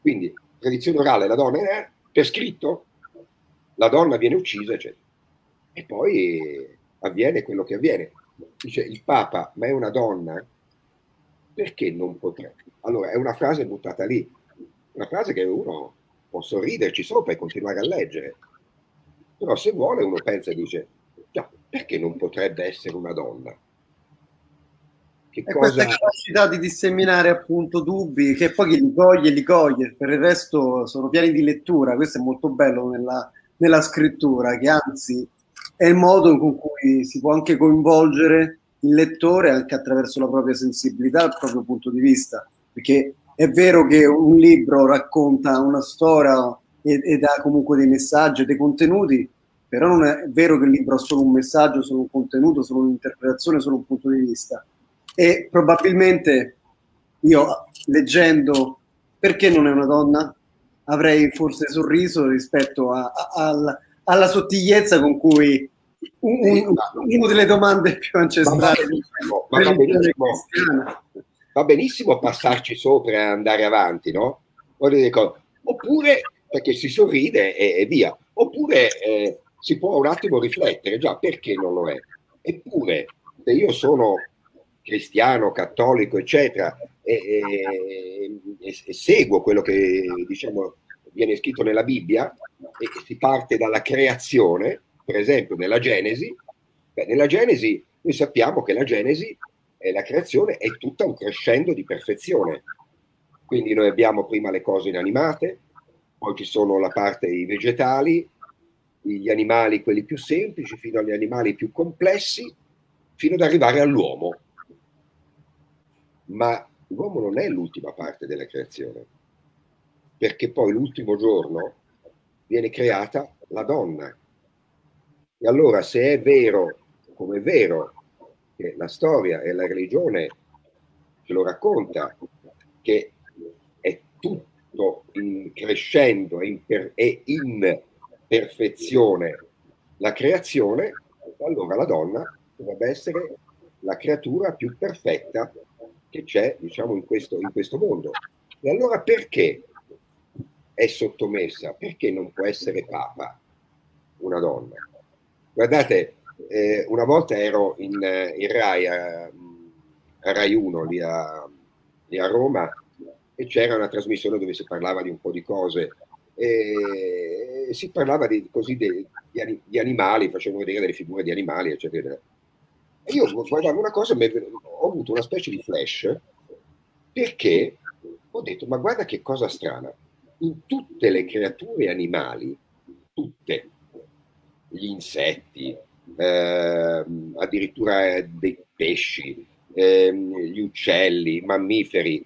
C: Quindi, tradizione orale, la donna è per scritto, la donna viene uccisa, eccetera. E poi avviene quello che avviene. Dice il Papa, ma è una donna? Perché non potrebbe? Allora, è una frase buttata lì, una frase che uno può sorriderci sopra e continuare a leggere, però se vuole uno pensa e dice, già, perché non potrebbe essere una donna?
A: che e cosa... questa capacità di disseminare appunto dubbi che poi chi li coglie li coglie, per il resto sono piani di lettura, questo è molto bello nella, nella scrittura, che anzi è il modo con cui si può anche coinvolgere il lettore anche attraverso la propria sensibilità, il proprio punto di vista, perché è vero che un libro racconta una storia e, e dà comunque dei messaggi, dei contenuti, però non è vero che il libro ha solo un messaggio, solo un contenuto, solo un'interpretazione, solo un punto di vista. E probabilmente io leggendo perché non è una donna avrei forse sorriso rispetto a, a, alla, alla, sottigliezza con cui un, un, una delle domande più ancestrali.
C: Va, va, benissimo, va benissimo passarci sopra e andare avanti no? oppure perché si sorride e, e via. Oppure eh, si può un attimo riflettere già perché non lo è? Eppure se io sono cristiano, cattolico, eccetera, e, e, e, seguo quello che diciamo viene scritto nella Bibbia e si parte dalla creazione, per esempio nella Genesi, beh, nella Genesi noi sappiamo che la Genesi e la creazione è tutta un crescendo di perfezione. Quindi noi abbiamo prima le cose inanimate, poi ci sono la parte i vegetali, gli animali quelli più semplici, fino agli animali più complessi, fino ad arrivare all'uomo ma l'uomo non è l'ultima parte della creazione, perché poi l'ultimo giorno viene creata la donna. E allora se è vero, come è vero, che la storia e la religione ce lo racconta, che è tutto in crescendo e in, per, e in perfezione la creazione, allora la donna dovrebbe essere la creatura più perfetta che c'è diciamo, in, questo, in questo mondo. E allora perché è sottomessa? Perché non può essere papa una donna? Guardate, eh, una volta ero in, in Rai, a, a, Rai 1 lì a, lì a, Roma e c'era una trasmissione dove si parlava di un po' di cose e si parlava di, così di, di, di animali, facevano vedere delle figure di animali, eccetera. E io guardavo una cosa, ho avuto una specie di flash perché ho detto, ma guarda che cosa strana, in tutte le creature animali, tutte, gli insetti, eh, addirittura dei pesci, eh, gli uccelli, i mammiferi,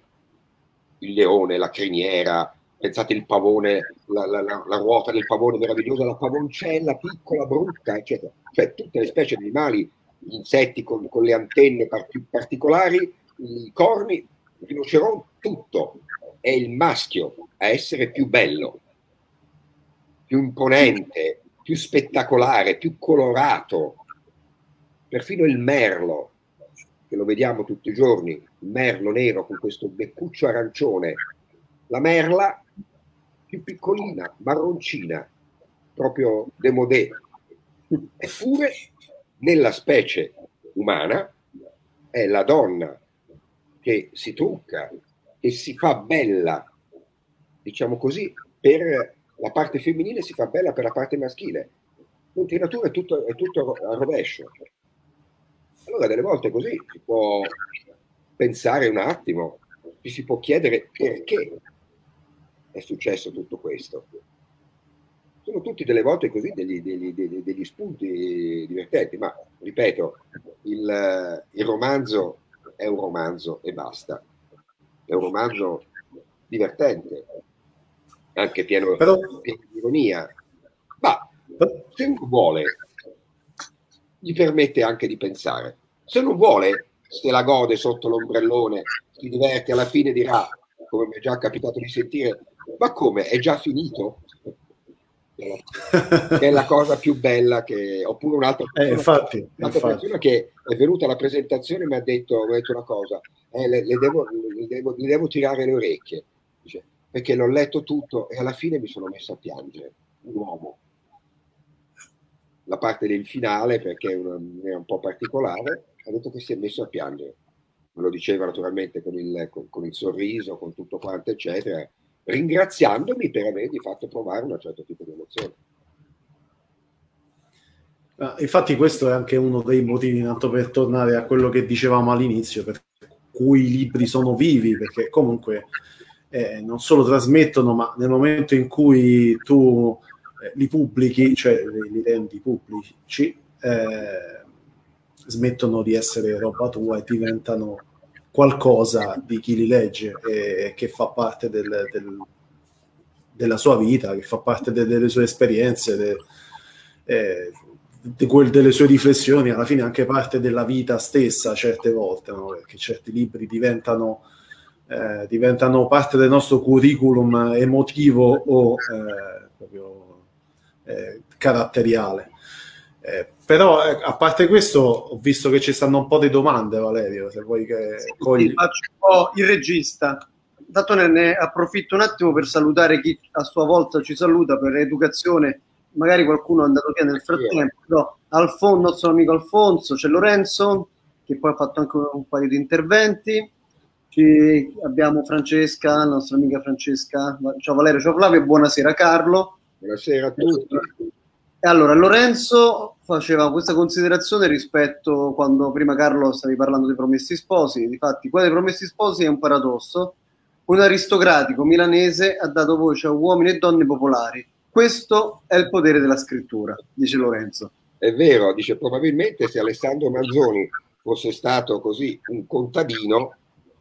C: il leone, la criniera, pensate il pavone, la, la, la, la, ruota del pavone meravigliosa, la pavoncella piccola, brutta, eccetera. Cioè tutte le specie di animali gli insetti con, con le antenne più particolari, i corni, il rinoceronte, tutto. È il maschio a essere più bello, più imponente, più spettacolare, più colorato. Perfino il merlo, che lo vediamo tutti i giorni, il merlo nero con questo beccuccio arancione, la merla più piccolina, marroncina, proprio demodé. Eppure nella specie umana è la donna che si trucca, che si fa bella, diciamo così, per la parte femminile si fa bella per la parte maschile. Mentre in natura è tutto, è tutto a rovescio. Allora delle volte così si può pensare un attimo, ci si può chiedere perché è successo tutto questo sono tutti delle volte così degli, degli, degli, degli spunti divertenti, ma ripeto, il, il, romanzo è un romanzo e basta, è un romanzo divertente, anche pieno, Però... pieno di ironia, ma se vuole, gli permette anche di pensare, se non vuole, se la gode sotto l'ombrellone, si diverte, alla fine dirà, come mi è già capitato di sentire, ma come, è già finito? è la cosa più bella che oppure un'altra
B: persona, eh, infatti,
C: un'altra
B: infatti.
C: persona che è venuta alla presentazione e mi ha detto, mi ha detto una cosa eh, le, le, devo, le, devo, le, devo, tirare le orecchie perché l'ho letto tutto e alla fine mi sono messo a piangere un uomo la parte del finale perché è, una, è un po' particolare ha detto che si è messo a piangere me lo diceva naturalmente con il, con, con il sorriso con tutto quanto eccetera ringraziandomi per avergli fatto provare un certo tipo di emozione.
B: Ah, infatti questo è anche uno dei motivi, tanto per tornare a quello che dicevamo all'inizio, perché cui i libri sono vivi, perché comunque eh, non solo trasmettono, ma nel momento in cui tu eh, li pubblichi, cioè li rendi pubblici, eh, smettono di essere roba tua e diventano qualcosa di chi li legge e che fa parte del, del, della sua vita, che fa parte de, delle sue esperienze, de, eh, de quel, delle sue riflessioni, alla fine anche parte della vita stessa certe volte, no? perché certi libri diventano, eh, diventano parte del nostro curriculum emotivo o eh, proprio eh, caratteriale. Eh, però eh, a parte questo ho visto che ci stanno un po' di domande Valerio se vuoi che
A: sì, cogli... faccio un po' il regista. Dato ne, ne, approfitto un attimo per salutare chi a sua volta ci saluta per educazione magari qualcuno è andato via nel frattempo no, Alfon, nostro amico Alfonso c'è Lorenzo che poi ha fatto anche un paio di interventi ci, abbiamo Francesca la nostra amica Francesca. Ciao Valerio, ciao Flavio buonasera Carlo.
C: Buonasera a tutti.
A: E allora Lorenzo faceva questa considerazione rispetto quando prima Carlo stavi parlando dei promessi sposi, difatti quello dei promessi sposi è un paradosso, un aristocratico milanese ha dato voce a uomini e donne popolari, questo è il potere della scrittura, dice Lorenzo.
C: È vero, dice probabilmente se Alessandro Manzoni fosse stato così un contadino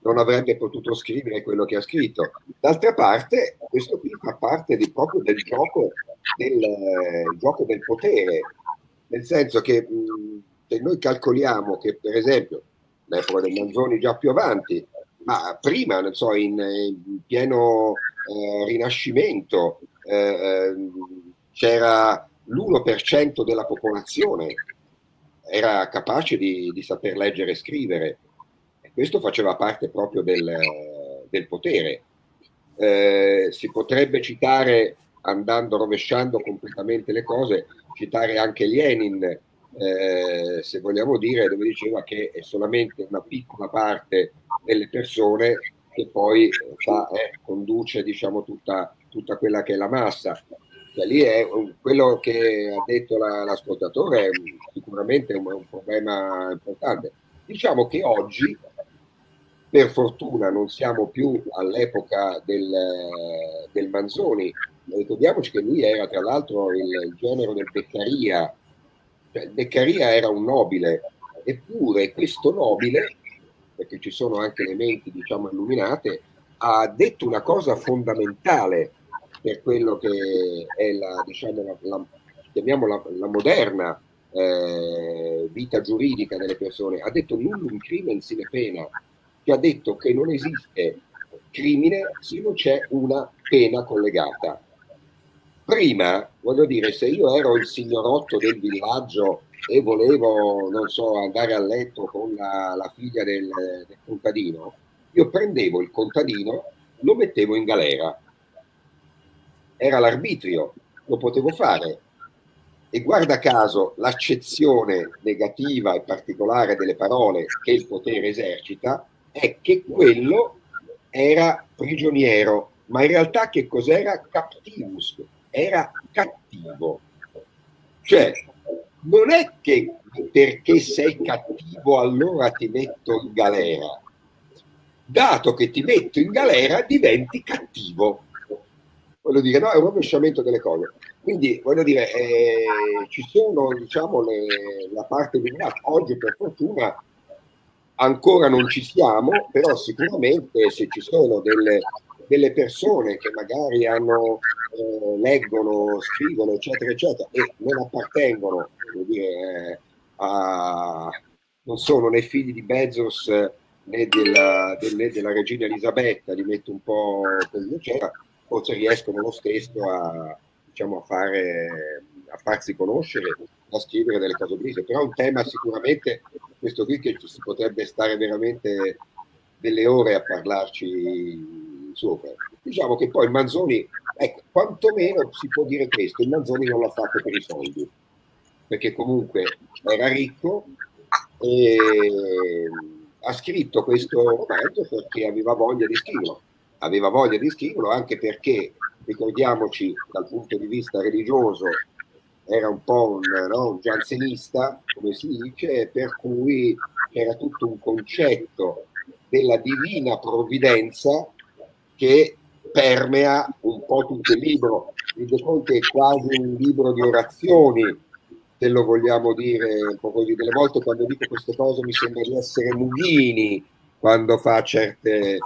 C: non avrebbe potuto scrivere quello che ha scritto. D'altra parte, questo qui fa parte di, proprio del gioco del, gioco del potere, nel senso che mh, se noi calcoliamo che, per esempio, l'epoca del Manzoni già più avanti, ma prima, non so, in, in pieno eh, rinascimento, eh, ehm, c'era l'1% della popolazione era capace di, di saper leggere e scrivere questo faceva parte proprio del, del potere. Eh, si potrebbe citare, andando rovesciando completamente le cose, citare anche Lenin, eh, se vogliamo dire, dove diceva che è solamente una piccola parte delle persone che poi fa, eh, conduce diciamo, tutta, tutta, quella che è la massa. Cioè, lì è quello che ha detto la, l'ascoltatore è sicuramente un, un problema importante. Diciamo che oggi per fortuna non siamo più all'epoca del, del Manzoni, ricordiamoci che lui era tra l'altro il, il genero del Beccaria, cioè, Beccaria era un nobile, eppure questo nobile, perché ci sono anche elementi diciamo illuminate, ha detto una cosa fondamentale per quello che è la, diciamo, la, la, chiamiamola la moderna eh, vita giuridica delle persone, ha detto nullum crimen sine pena, che ha detto che non esiste crimine se non c'è una pena collegata. Prima, voglio dire, se io ero il signorotto del villaggio e volevo, non so, andare a letto con la, la figlia del, del contadino, io prendevo il contadino, lo mettevo in galera. Era l'arbitrio, lo potevo fare. E guarda caso l'accezione negativa e particolare delle parole che il potere esercita è che quello era prigioniero, ma in realtà che cos'era captivus? Era cattivo. Cioè, non è che perché sei cattivo allora ti metto in galera. Dato che ti metto in galera diventi cattivo. Voglio dire, no, è un rovesciamento delle cose. Quindi, voglio dire, eh, ci sono, diciamo, le, la parte di Oggi, per fortuna, ancora non ci siamo, però sicuramente se ci sono delle, delle persone che magari hanno, eh, leggono, scrivono, eccetera, eccetera, e non appartengono, dire, eh, a, non sono né figli di Bezos né della, né della regina Elisabetta, li metto un po' così, eccetera, forse riescono lo stesso a, diciamo, a, fare, a farsi conoscere a scrivere delle cose grigie, però è un tema sicuramente, questo qui che si potrebbe stare veramente delle ore a parlarci sopra. Diciamo che poi Manzoni, ecco, quantomeno si può dire questo, il Manzoni non l'ha fatto per i soldi, perché comunque era ricco e ha scritto questo romanzo perché aveva voglia di scriverlo, aveva voglia di scriverlo anche perché, ricordiamoci dal punto di vista religioso, era un po' un, no, un giansenista, come si dice, per cui era tutto un concetto della divina provvidenza che permea un po' tutto il libro. Il De Conte è quasi un libro di orazioni, se lo vogliamo dire un po' così. Delle volte quando dico queste cose mi sembra di essere Mughini quando fa certe,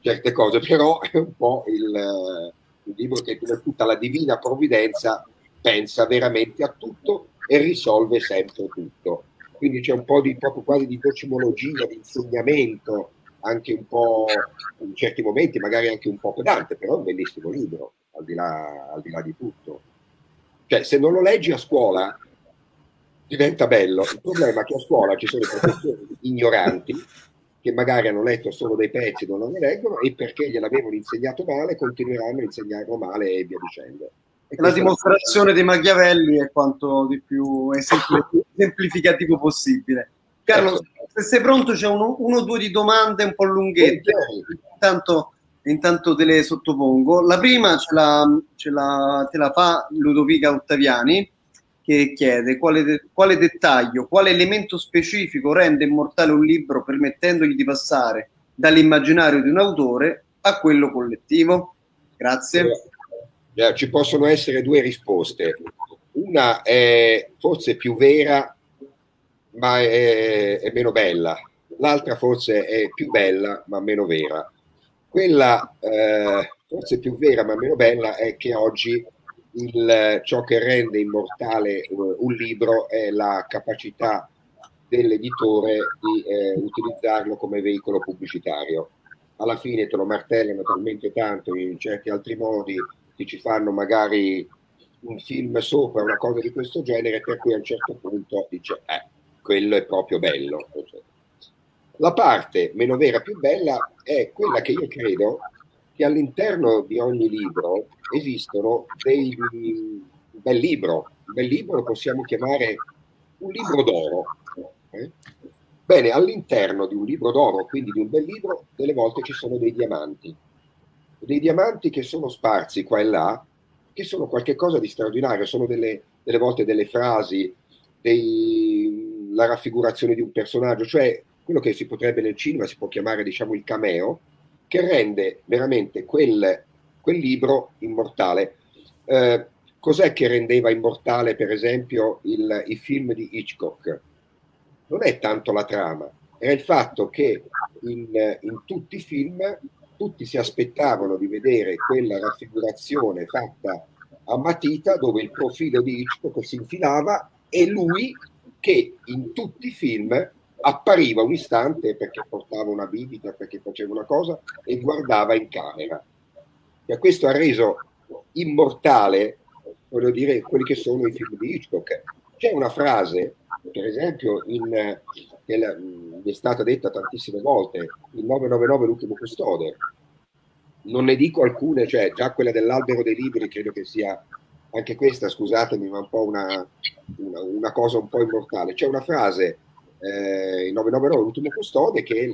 C: certe cose, però è un po' il, il libro che tutta la divina provvidenza pensa veramente a tutto e risolve sempre tutto. Quindi c'è un po' di proprio quasi di docimologia, di insegnamento, anche un po' in certi momenti, magari anche un po' pedante, però è un bellissimo libro, al di là, al di, là di tutto. Cioè, se non lo leggi a scuola, diventa bello. Il problema è che a scuola ci sono i professori ignoranti che magari hanno letto solo dei pezzi, non lo leggono e perché gliel'avevano insegnato male continueranno a insegnarlo male e via dicendo.
A: La dimostrazione dei Machiavelli è quanto di più [LAUGHS] esemplificativo possibile. Carlo, certo. se sei pronto c'è uno, o due di domande un po' lunghette, intanto, intanto te le sottopongo. La prima ce la, ce la, te la fa Ludovica Ottaviani che chiede quale, de- quale dettaglio, quale elemento specifico rende immortale un libro permettendogli di passare dall'immaginario di un autore a quello collettivo? Grazie.
C: Ci possono essere due risposte. Una è forse più vera, ma è, è meno bella. L'altra forse è più bella, ma meno vera. Quella eh, forse più vera, ma meno bella è che oggi il, ciò che rende immortale eh, un libro è la capacità dell'editore di eh, utilizzarlo come veicolo pubblicitario. Alla fine te lo martellano talmente tanto in certi altri modi che ci fanno magari un film sopra, una cosa di questo genere, per cui a un certo punto dice, eh, quello è proprio bello. La parte meno vera più bella è quella che io credo che all'interno di ogni libro esistono dei un bel libro, un bel libro lo possiamo chiamare un libro d'oro. Eh? Bene, all'interno di un libro d'oro, quindi di un bel libro, delle volte ci sono dei diamanti, dei diamanti che sono sparsi qua e là, che sono qualcosa di straordinario, sono delle, delle volte delle frasi, dei, la raffigurazione di un personaggio, cioè quello che si potrebbe nel cinema si può chiamare diciamo il cameo, che rende veramente quel, quel libro immortale. Eh, cos'è che rendeva immortale, per esempio, il, i film di Hitchcock? Non è tanto la trama, era il fatto che in, in tutti i film tutti si aspettavano di vedere quella raffigurazione fatta a matita dove il profilo di Hitchcock si infilava e lui che in tutti i film appariva un istante perché portava una bibita, perché faceva una cosa e guardava in camera. E questo ha reso immortale, voglio dire, quelli che sono i film di Hitchcock. C'è una frase, per esempio, in, che è stata detta tantissime volte, il 999 l'ultimo custode. Non ne dico alcune, cioè già quella dell'albero dei libri credo che sia anche questa, scusatemi, ma un po' una, una, una cosa un po' immortale. C'è una frase eh, il 999 l'ultimo custode che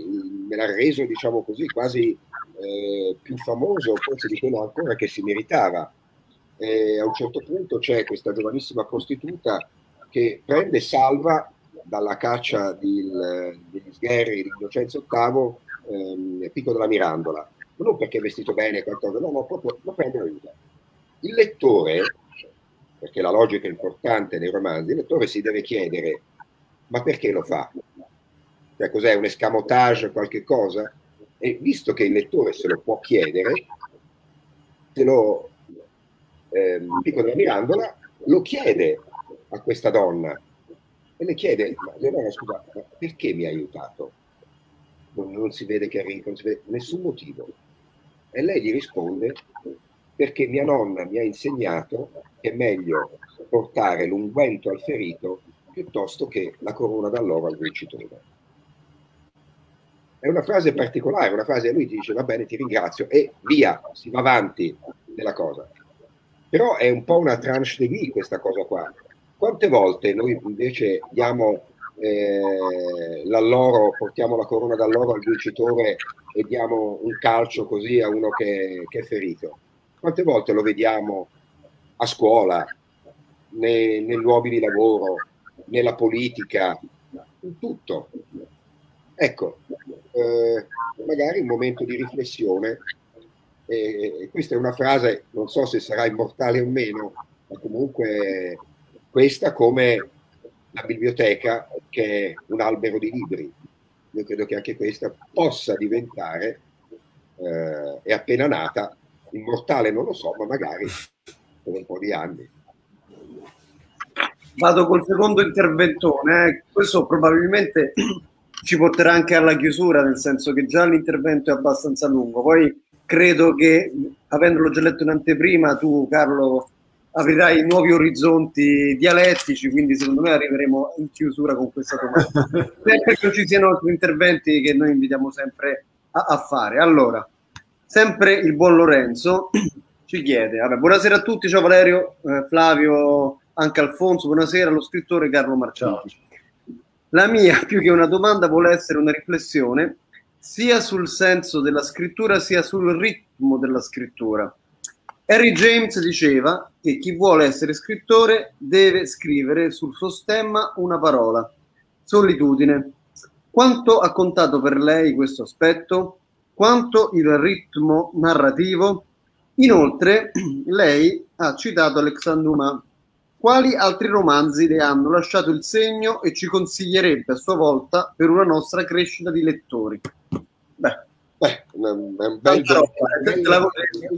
C: me l'ha reso diciamo così quasi eh, più famoso forse di quello ancora che si meritava e a un certo punto c'è questa giovanissima prostituta che prende salva dalla caccia di, degli sgherri di Innocenzo VIII ehm, Picco della Mirandola non perché è vestito bene qualcosa no, no, proprio lo prende e il lettore perché la logica è importante nei romanzi il lettore si deve chiedere ma perché lo fa? Cioè, cos'è un escamotage, qualche cosa? E visto che il lettore se lo può chiedere, se lo eh, Pico della Mirandola lo chiede a questa donna e le chiede, Leonora scusa, ma perché mi ha aiutato? Non, non si vede che non si vede nessun motivo. E lei gli risponde, perché mia nonna mi ha insegnato che è meglio portare l'unguento al ferito piuttosto che la corona d'alloro al vincitore. È una frase particolare, una frase, lui ti dice va bene, ti ringrazio e via, si va avanti nella cosa. Però è un po' una tranche de vie questa cosa qua. Quante volte noi invece diamo eh, l'alloro, portiamo la corona d'alloro al vincitore e diamo un calcio così a uno che, che è ferito? Quante volte lo vediamo a scuola, nei, nei luoghi di lavoro, nella politica, in tutto. Ecco, eh, magari un momento di riflessione. E questa è una frase, non so se sarà immortale o meno, ma comunque questa come la biblioteca che è un albero di libri. Io credo che anche questa possa diventare, eh, è appena nata, immortale non lo so, ma magari per un po' di anni.
A: Vado col secondo interventone, eh. questo probabilmente ci porterà anche alla chiusura, nel senso che già l'intervento è abbastanza lungo. Poi credo che, avendolo già letto in anteprima, tu Carlo aprirai nuovi orizzonti dialettici, quindi secondo me arriveremo in chiusura con questa domanda. [LAUGHS] sempre che ci siano altri interventi che noi invitiamo sempre a, a fare. Allora, sempre il buon Lorenzo ci chiede, vabbè, buonasera a tutti, ciao Valerio, eh, Flavio, anche Alfonso, buonasera allo scrittore Carlo Marciati. La mia, più che una domanda, vuole essere una riflessione sia sul senso della scrittura sia sul ritmo della scrittura. Harry James diceva che chi vuole essere scrittore deve scrivere sul suo stemma una parola, solitudine. Quanto ha contato per lei questo aspetto? Quanto il ritmo narrativo? Inoltre, [CLEARS THROAT] lei ha citato Alexandre Dumas. Quali altri romanzi le hanno lasciato il segno e ci consiglierebbe a sua volta per una nostra crescita di lettori?
C: Beh, Beh, un, un bel, bel,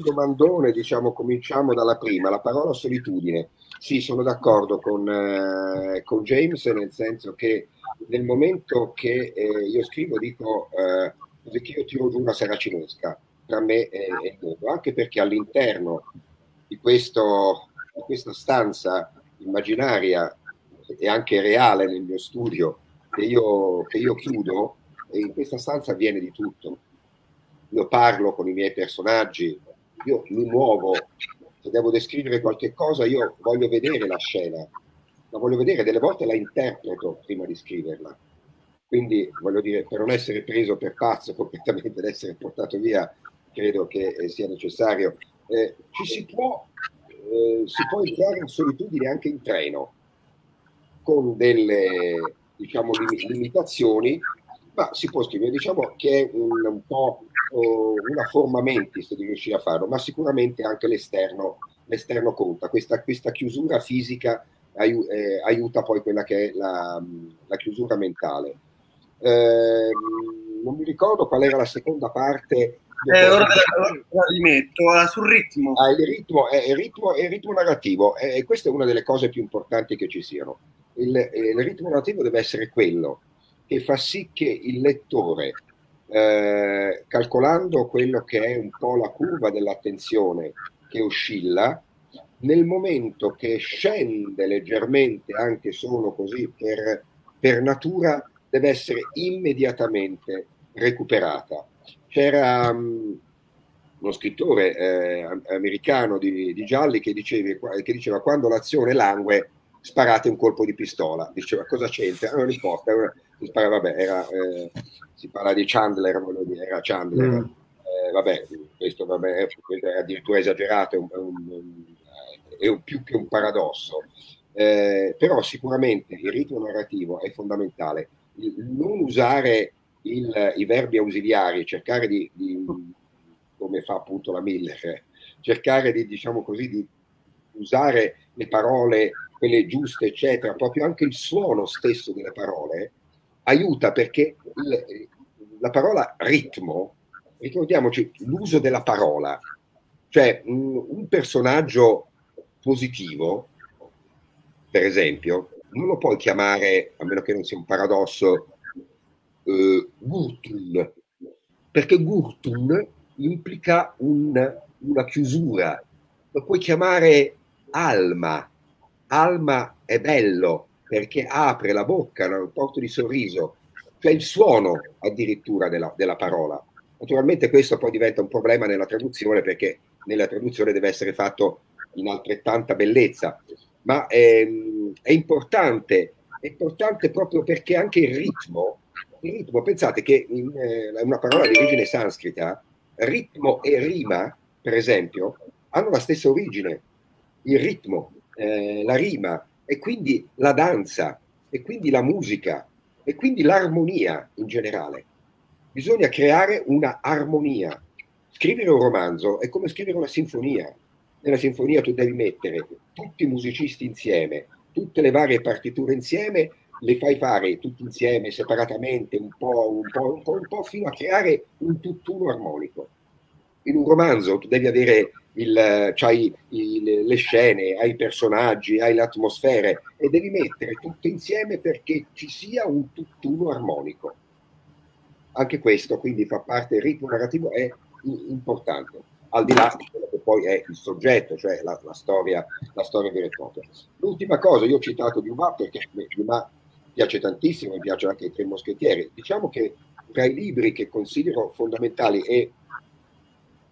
C: domandone, diciamo, cominciamo dalla prima, la parola solitudine. Sì, sono d'accordo con, eh, con James, nel senso che nel momento che eh, io scrivo dico eh, che io tiro giù una seracinesca tra me e, e il mondo, anche perché all'interno di, questo, di questa stanza immaginaria e anche reale nel mio studio che io, che io chiudo, in questa stanza avviene di tutto io parlo con i miei personaggi, io mi muovo, se devo descrivere qualche cosa io voglio vedere la scena, la voglio vedere, delle volte la interpreto prima di scriverla. Quindi voglio dire, per non essere preso per pazzo [LAUGHS] completamente, ad essere portato via, credo che eh, sia necessario. Eh, ci si può, eh, si può entrare in solitudine anche in treno, con delle diciamo, limitazioni, ma si può scrivere. Diciamo che è un, un po' una forma mentis di riuscire a farlo, ma sicuramente anche l'esterno, l'esterno conta. Questa, questa chiusura fisica aiu, eh, aiuta poi quella che è la, la chiusura mentale. Eh, non mi ricordo qual era la seconda parte.
A: Eh, ora la rimetto ah, sul ritmo.
C: Ah, il ritmo è il ritmo, è il ritmo narrativo e questa è una delle cose più importanti che ci siano. Il, il ritmo narrativo deve essere quello che fa sì che il lettore eh, calcolando quello che è un po' la curva dell'attenzione che oscilla, nel momento che scende leggermente, anche solo così per, per natura, deve essere immediatamente recuperata. C'era um, uno scrittore eh, americano di, di gialli che diceva, che diceva quando l'azione langue sparate un colpo di pistola. Diceva cosa c'entra? Non importa, si, spara, vabbè, era, eh, si parla di Chandler, dire, era Chandler. Mm. Eh, vabbè, questo, vabbè, questo è addirittura esagerato, è, un, è, un, è un, più che un paradosso. Eh, però sicuramente il ritmo narrativo è fondamentale. Il, non usare il, i verbi ausiliari, cercare di, di, come fa appunto la Miller, cercare di, diciamo così, di usare le parole, quelle giuste, eccetera, proprio anche il suono stesso delle parole, aiuta perché il, la parola ritmo, ricordiamoci l'uso della parola, cioè un, un personaggio positivo, per esempio, non lo puoi chiamare, a meno che non sia un paradosso, eh, Gurtun, perché Gurtun implica un, una chiusura, lo puoi chiamare Alma, Alma è bello, perché apre la bocca, un porto di sorriso, cioè il suono addirittura della, della, parola. Naturalmente questo poi diventa un problema nella traduzione perché nella traduzione deve essere fatto in altrettanta bellezza, ma è, è importante, è importante proprio perché anche il ritmo, il ritmo pensate che in, eh, una parola di origine sanscrita, ritmo e rima, per esempio, hanno la stessa origine, il ritmo, eh, la rima, e quindi la danza, e quindi la musica, e quindi l'armonia in generale. bisogna creare una armonia. Scrivere un romanzo è come scrivere una sinfonia. Nella sinfonia tu devi mettere tutti i musicisti insieme, tutte le varie partiture insieme, le fai fare tutti insieme, separatamente, un po', un po', un po', un po', fino a creare un tutt'uno armonico. In un romanzo tu devi avere il, c'hai il, le scene, hai i personaggi, hai le atmosfere e devi mettere tutto insieme perché ci sia un tutt'uno armonico. Anche questo quindi fa parte, il ritmo narrativo è importante, al di là di quello che poi è il soggetto, cioè la, la storia, la storia vera e. L'ultima cosa, io ho citato Dumas perché Dumas piace tantissimo, mi piace anche i Tre Moschettieri. Diciamo che tra i libri che considero fondamentali e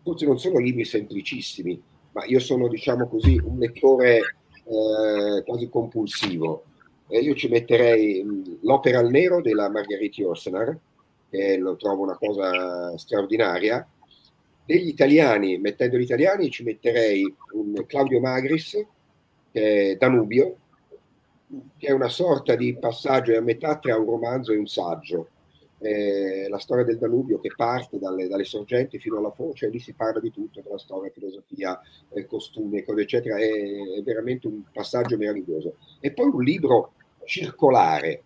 C: forse non sono libri semplicissimi, ma io sono, diciamo così, un lettore eh, quasi compulsivo. E io ci metterei mh, L'opera al nero della Marguerite Yourcenar, che lo trovo una cosa straordinaria. Degli italiani, mettendo gli italiani, ci metterei un Claudio Magris, che è Danubio, che è una sorta di passaggio a metà tra un romanzo e un saggio eh, la storia del Danubio che parte dalle, dalle, sorgenti fino alla foce, e lì si parla di tutto, della storia, filosofia, eh, costumi, cose eccetera, è, è, veramente un passaggio meraviglioso. E poi un libro circolare,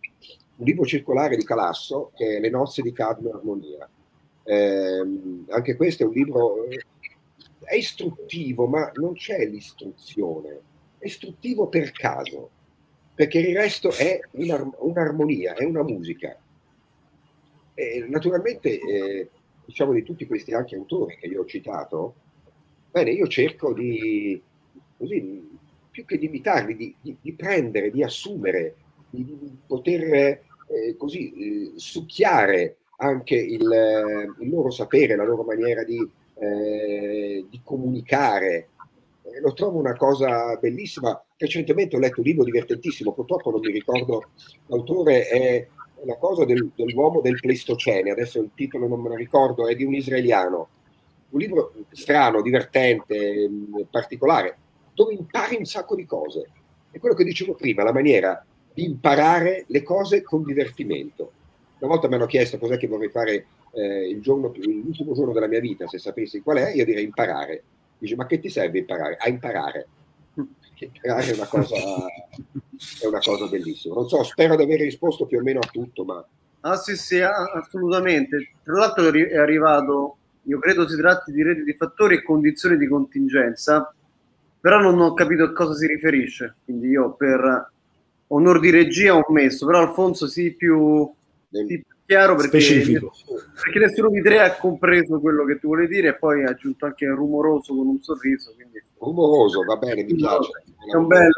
C: un libro circolare di Calasso che è Le nozze di Cadmo e Armonia. Eh, anche questo è un libro, è istruttivo, ma non c'è l'istruzione, è istruttivo per caso, perché il resto è un'armonia, è una musica e naturalmente, eh, diciamo di tutti questi anche autori che io ho citato, bene, io cerco di, così, più che di imitarli, di, di, di prendere, di assumere, di, poter eh, così eh, succhiare anche il, il, loro sapere, la loro maniera di, eh, di comunicare. lo trovo una cosa bellissima. Recentemente ho letto un libro divertentissimo, purtroppo non mi ricordo l'autore, è la cosa del, dell'uomo del Pleistocene, adesso il titolo non me lo ricordo, è di un israeliano, un libro strano, divertente, mm, particolare, dove impari un sacco di cose. È quello che dicevo prima, la maniera di imparare le cose con divertimento. Una volta mi hanno chiesto cos'è che vorrei fare eh, il giorno, l'ultimo giorno della mia vita, se sapessi qual è, io direi imparare. Dice, ma che ti serve imparare? A imparare è una, cosa, è una cosa bellissima. Non so, spero di aver risposto più o meno a tutto, ma...
A: Ah sì, sì, assolutamente. Tra l'altro è arrivato, io credo si tratti di reti di fattori e condizioni di contingenza, però non ho capito a cosa si riferisce. Quindi io per onor di regia ho messo, però Alfonso sì più, sì, chiaro perché,
B: specifico.
A: Perché nessuno di tre ha compreso quello che tu vuoi dire e poi ha aggiunto anche rumoroso con un sorriso. Quindi
C: rumoroso, va bene, mi piace.
A: È un bel...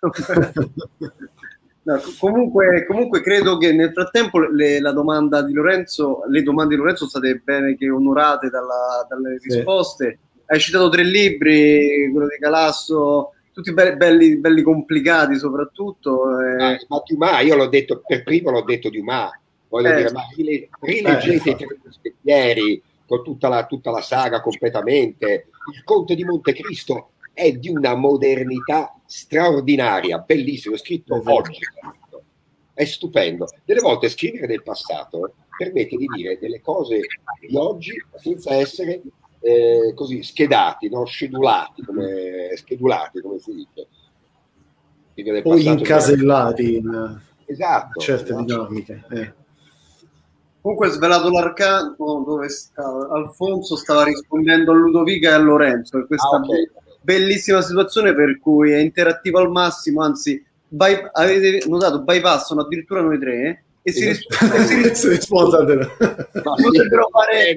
A: [LAUGHS] No, comunque, comunque, credo che nel frattempo le, la domanda di Lorenzo, le domande di Lorenzo sono state bene che onorate dalla, dalle risposte. Sì. Hai citato tre libri, quello di Calasso, tutti belli, belli, belli complicati soprattutto.
C: Eh. Ah, ma Dumas, io l'ho detto per primo, l'ho detto Dumas, voglio eh. dire, ma rileggete eh. i tre moschettieri, con tutta la, tutta la saga completamente. Il Conte di Montecristo è di una modernità straordinaria, bellissimo, è scritto esatto. oggi. È stupendo. Delle volte scrivere del passato permette di dire delle cose di oggi senza essere eh, così schedati, no? schedulati, come, schedulati, come si
B: dice. Poi incasellati in
C: esatto,
B: certe
C: esatto.
B: dinamiche. Eh.
A: Comunque svelato l'arcano dove stava, Alfonso stava rispondendo a Ludovica e a Lorenzo. Per questa ah, okay. bellissima situazione per cui è interattivo al massimo, anzi by, avete notato bypassano addirittura noi tre eh? e si, [LAUGHS]
B: rispondono
C: potrebbero fare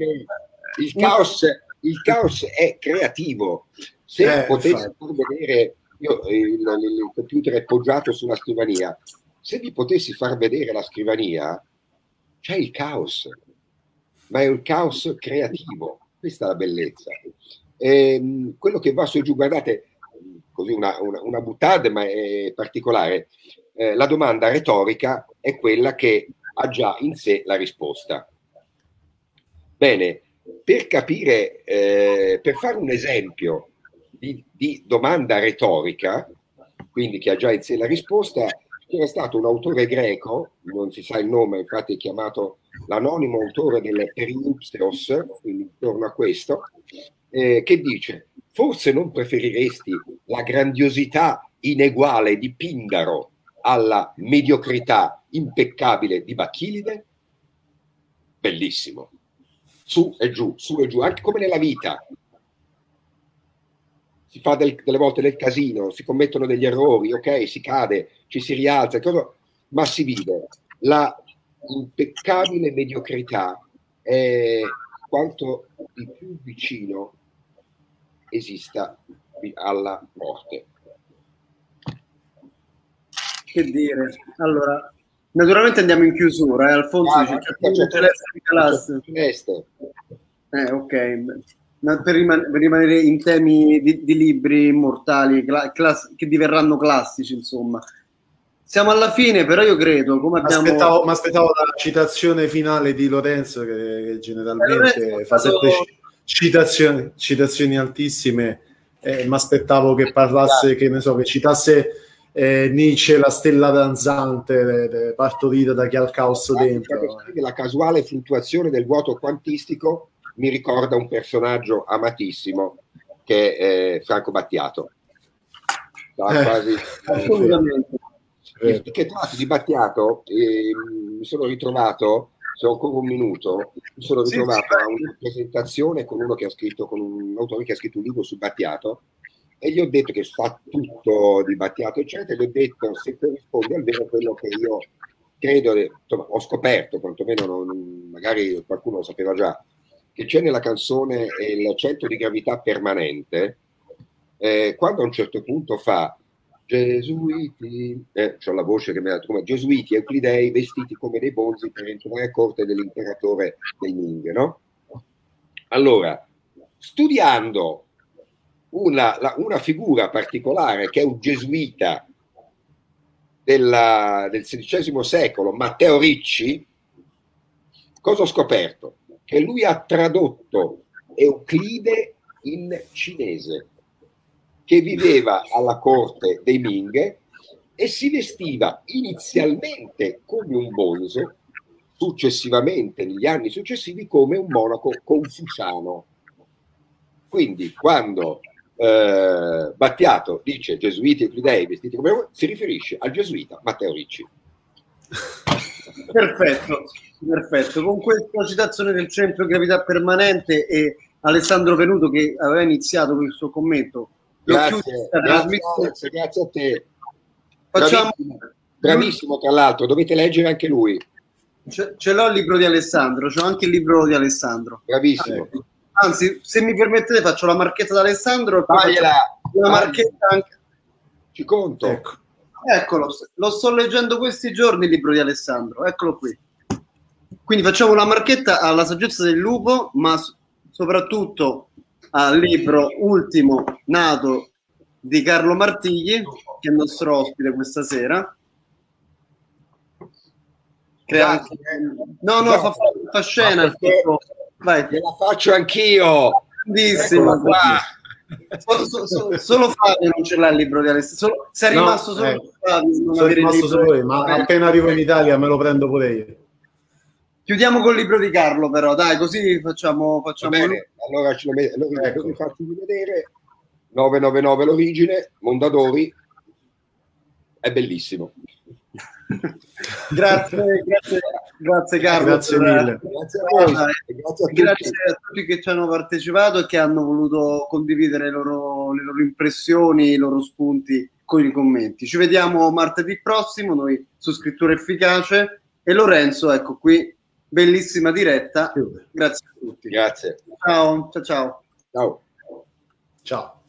C: il caos, il caos è creativo. Se eh, potessi far vedere io, il, il computer è poggiato sulla scrivania. Se vi potessi far vedere la scrivania c'è il caos, ma è un caos creativo, questa è la bellezza. E, ehm, quello che va su e giù, guardate, così una, una, una buttata, ma è particolare, eh, la domanda retorica è quella che ha già in sé la risposta. Bene, per capire, eh, per fare un esempio di, di, domanda retorica, quindi che ha già in sé la risposta, c'era stato un autore greco, non si sa il nome, infatti è chiamato l'anonimo autore del Periupseos, quindi intorno a questo, eh, che dice forse non preferiresti la grandiosità ineguale di Pindaro alla mediocrità impeccabile di Bacchilide? Bellissimo. Su e giù, su e giù, anche come nella vita. Si fa del, delle volte del casino, si commettono degli errori, ok, si cade, ci si rialza, ma si vive. La impeccabile mediocrità è quanto di più vicino esista alla morte.
A: Che dire? Allora, naturalmente andiamo in chiusura, eh? Alfonso ah, dice c'è Eh, ok. Per, riman- per, rimanere in temi di, di libri immortali cla- class- che diverranno classici, insomma. Siamo alla fine, però io credo, come abbiamo...
B: Aspettavo, aspettavo la citazione finale di Lorenzo, che, che generalmente Lorenzo fa sempre stato... citazioni, citazioni altissime, eh, mi aspettavo che parlasse, che ne so, che citasse eh, Nietzsche, la stella danzante, de, de, partorita da chi ha il caos dentro.
C: La casuale fluttuazione del vuoto quantistico mi ricorda un personaggio amatissimo che è Franco Battiato. Eh, quasi... Assolutamente eh. che tra l'altro di Battiato eh, mi sono ritrovato se ho ancora un minuto, mi sono ritrovato sì, sì. a una presentazione con uno che ha scritto, con un autore che ha scritto un libro su Battiato e gli ho detto che fa tutto di Battiato, eccetera, e gli ho detto se corrisponde al vero quello che io credo, insomma, ho scoperto, quantomeno non, magari qualcuno lo sapeva già, che c'è nella canzone il centro di gravità permanente, eh, quando a un certo punto fa Gesuiti, eh, c'ho la voce che mi ha come Gesuiti Euclidei vestiti come dei bonzi per entrare a corte dell'imperatore dei Ming, no? Allora, studiando una, la, una, figura particolare che è un gesuita della, del XVI secolo, Matteo Ricci, cosa ho scoperto? Che lui ha tradotto Euclide in cinese che viveva alla corte dei Ming e si vestiva inizialmente come un bonzo, successivamente, negli anni successivi, come un monaco confuciano. Quindi quando eh, Battiato dice gesuiti e Euclidei vestiti come si riferisce al gesuita Matteo Ricci.
A: Perfetto, perfetto. Con questa citazione del centro gravità permanente e Alessandro Venuto che aveva iniziato con il suo commento
C: Grazie, grazie, grazie, a te. Facciamo... Bravissimo, bravissimo, tra l'altro, dovete leggere anche lui.
A: Ce, ce l'ho il libro di Alessandro, c'ho anche il libro di Alessandro.
C: Bravissimo.
A: Anzi, se mi permettete, faccio la marchetta di Alessandro e
C: poi
A: una marchetta anche.
C: Ci conto.
A: Ecco. Eccolo, lo sto leggendo questi giorni il libro di Alessandro, eccolo qui. Quindi facciamo una marchetta alla saggezza del lupo, ma soprattutto al libro ultimo nato di Carlo Martigli, che è il nostro ospite questa sera. Crea... No, no, fa, fa scena.
C: Vai. Te la faccio anch'io.
A: Grandissimo. Solo, solo, solo Fabio non ce l'ha il libro di Alessandro. Solo, sei rimasto no, solo
B: eh, Fabio. Sono rimasto solo io, ma appena arrivo in Italia me lo prendo pure io.
A: Chiudiamo col libro di Carlo, però, dai, così facciamo. facciamo
C: bene, allora ce lo met- allora, ecco. faccio vedere 999 l'origine, Mondadori, è bellissimo.
A: Grazie, grazie, grazie Carlo.
B: Grazie mille.
A: Grazie a, voi, grazie, a grazie a tutti che ci hanno partecipato e che hanno voluto condividere le loro, le loro impressioni, i loro spunti con i commenti. Ci vediamo martedì prossimo, noi su Scrittura Efficace e Lorenzo, ecco qui bellissima diretta. Grazie a tutti.
C: Grazie.
A: Ciao, ciao, ciao.
C: Ciao.
B: Ciao.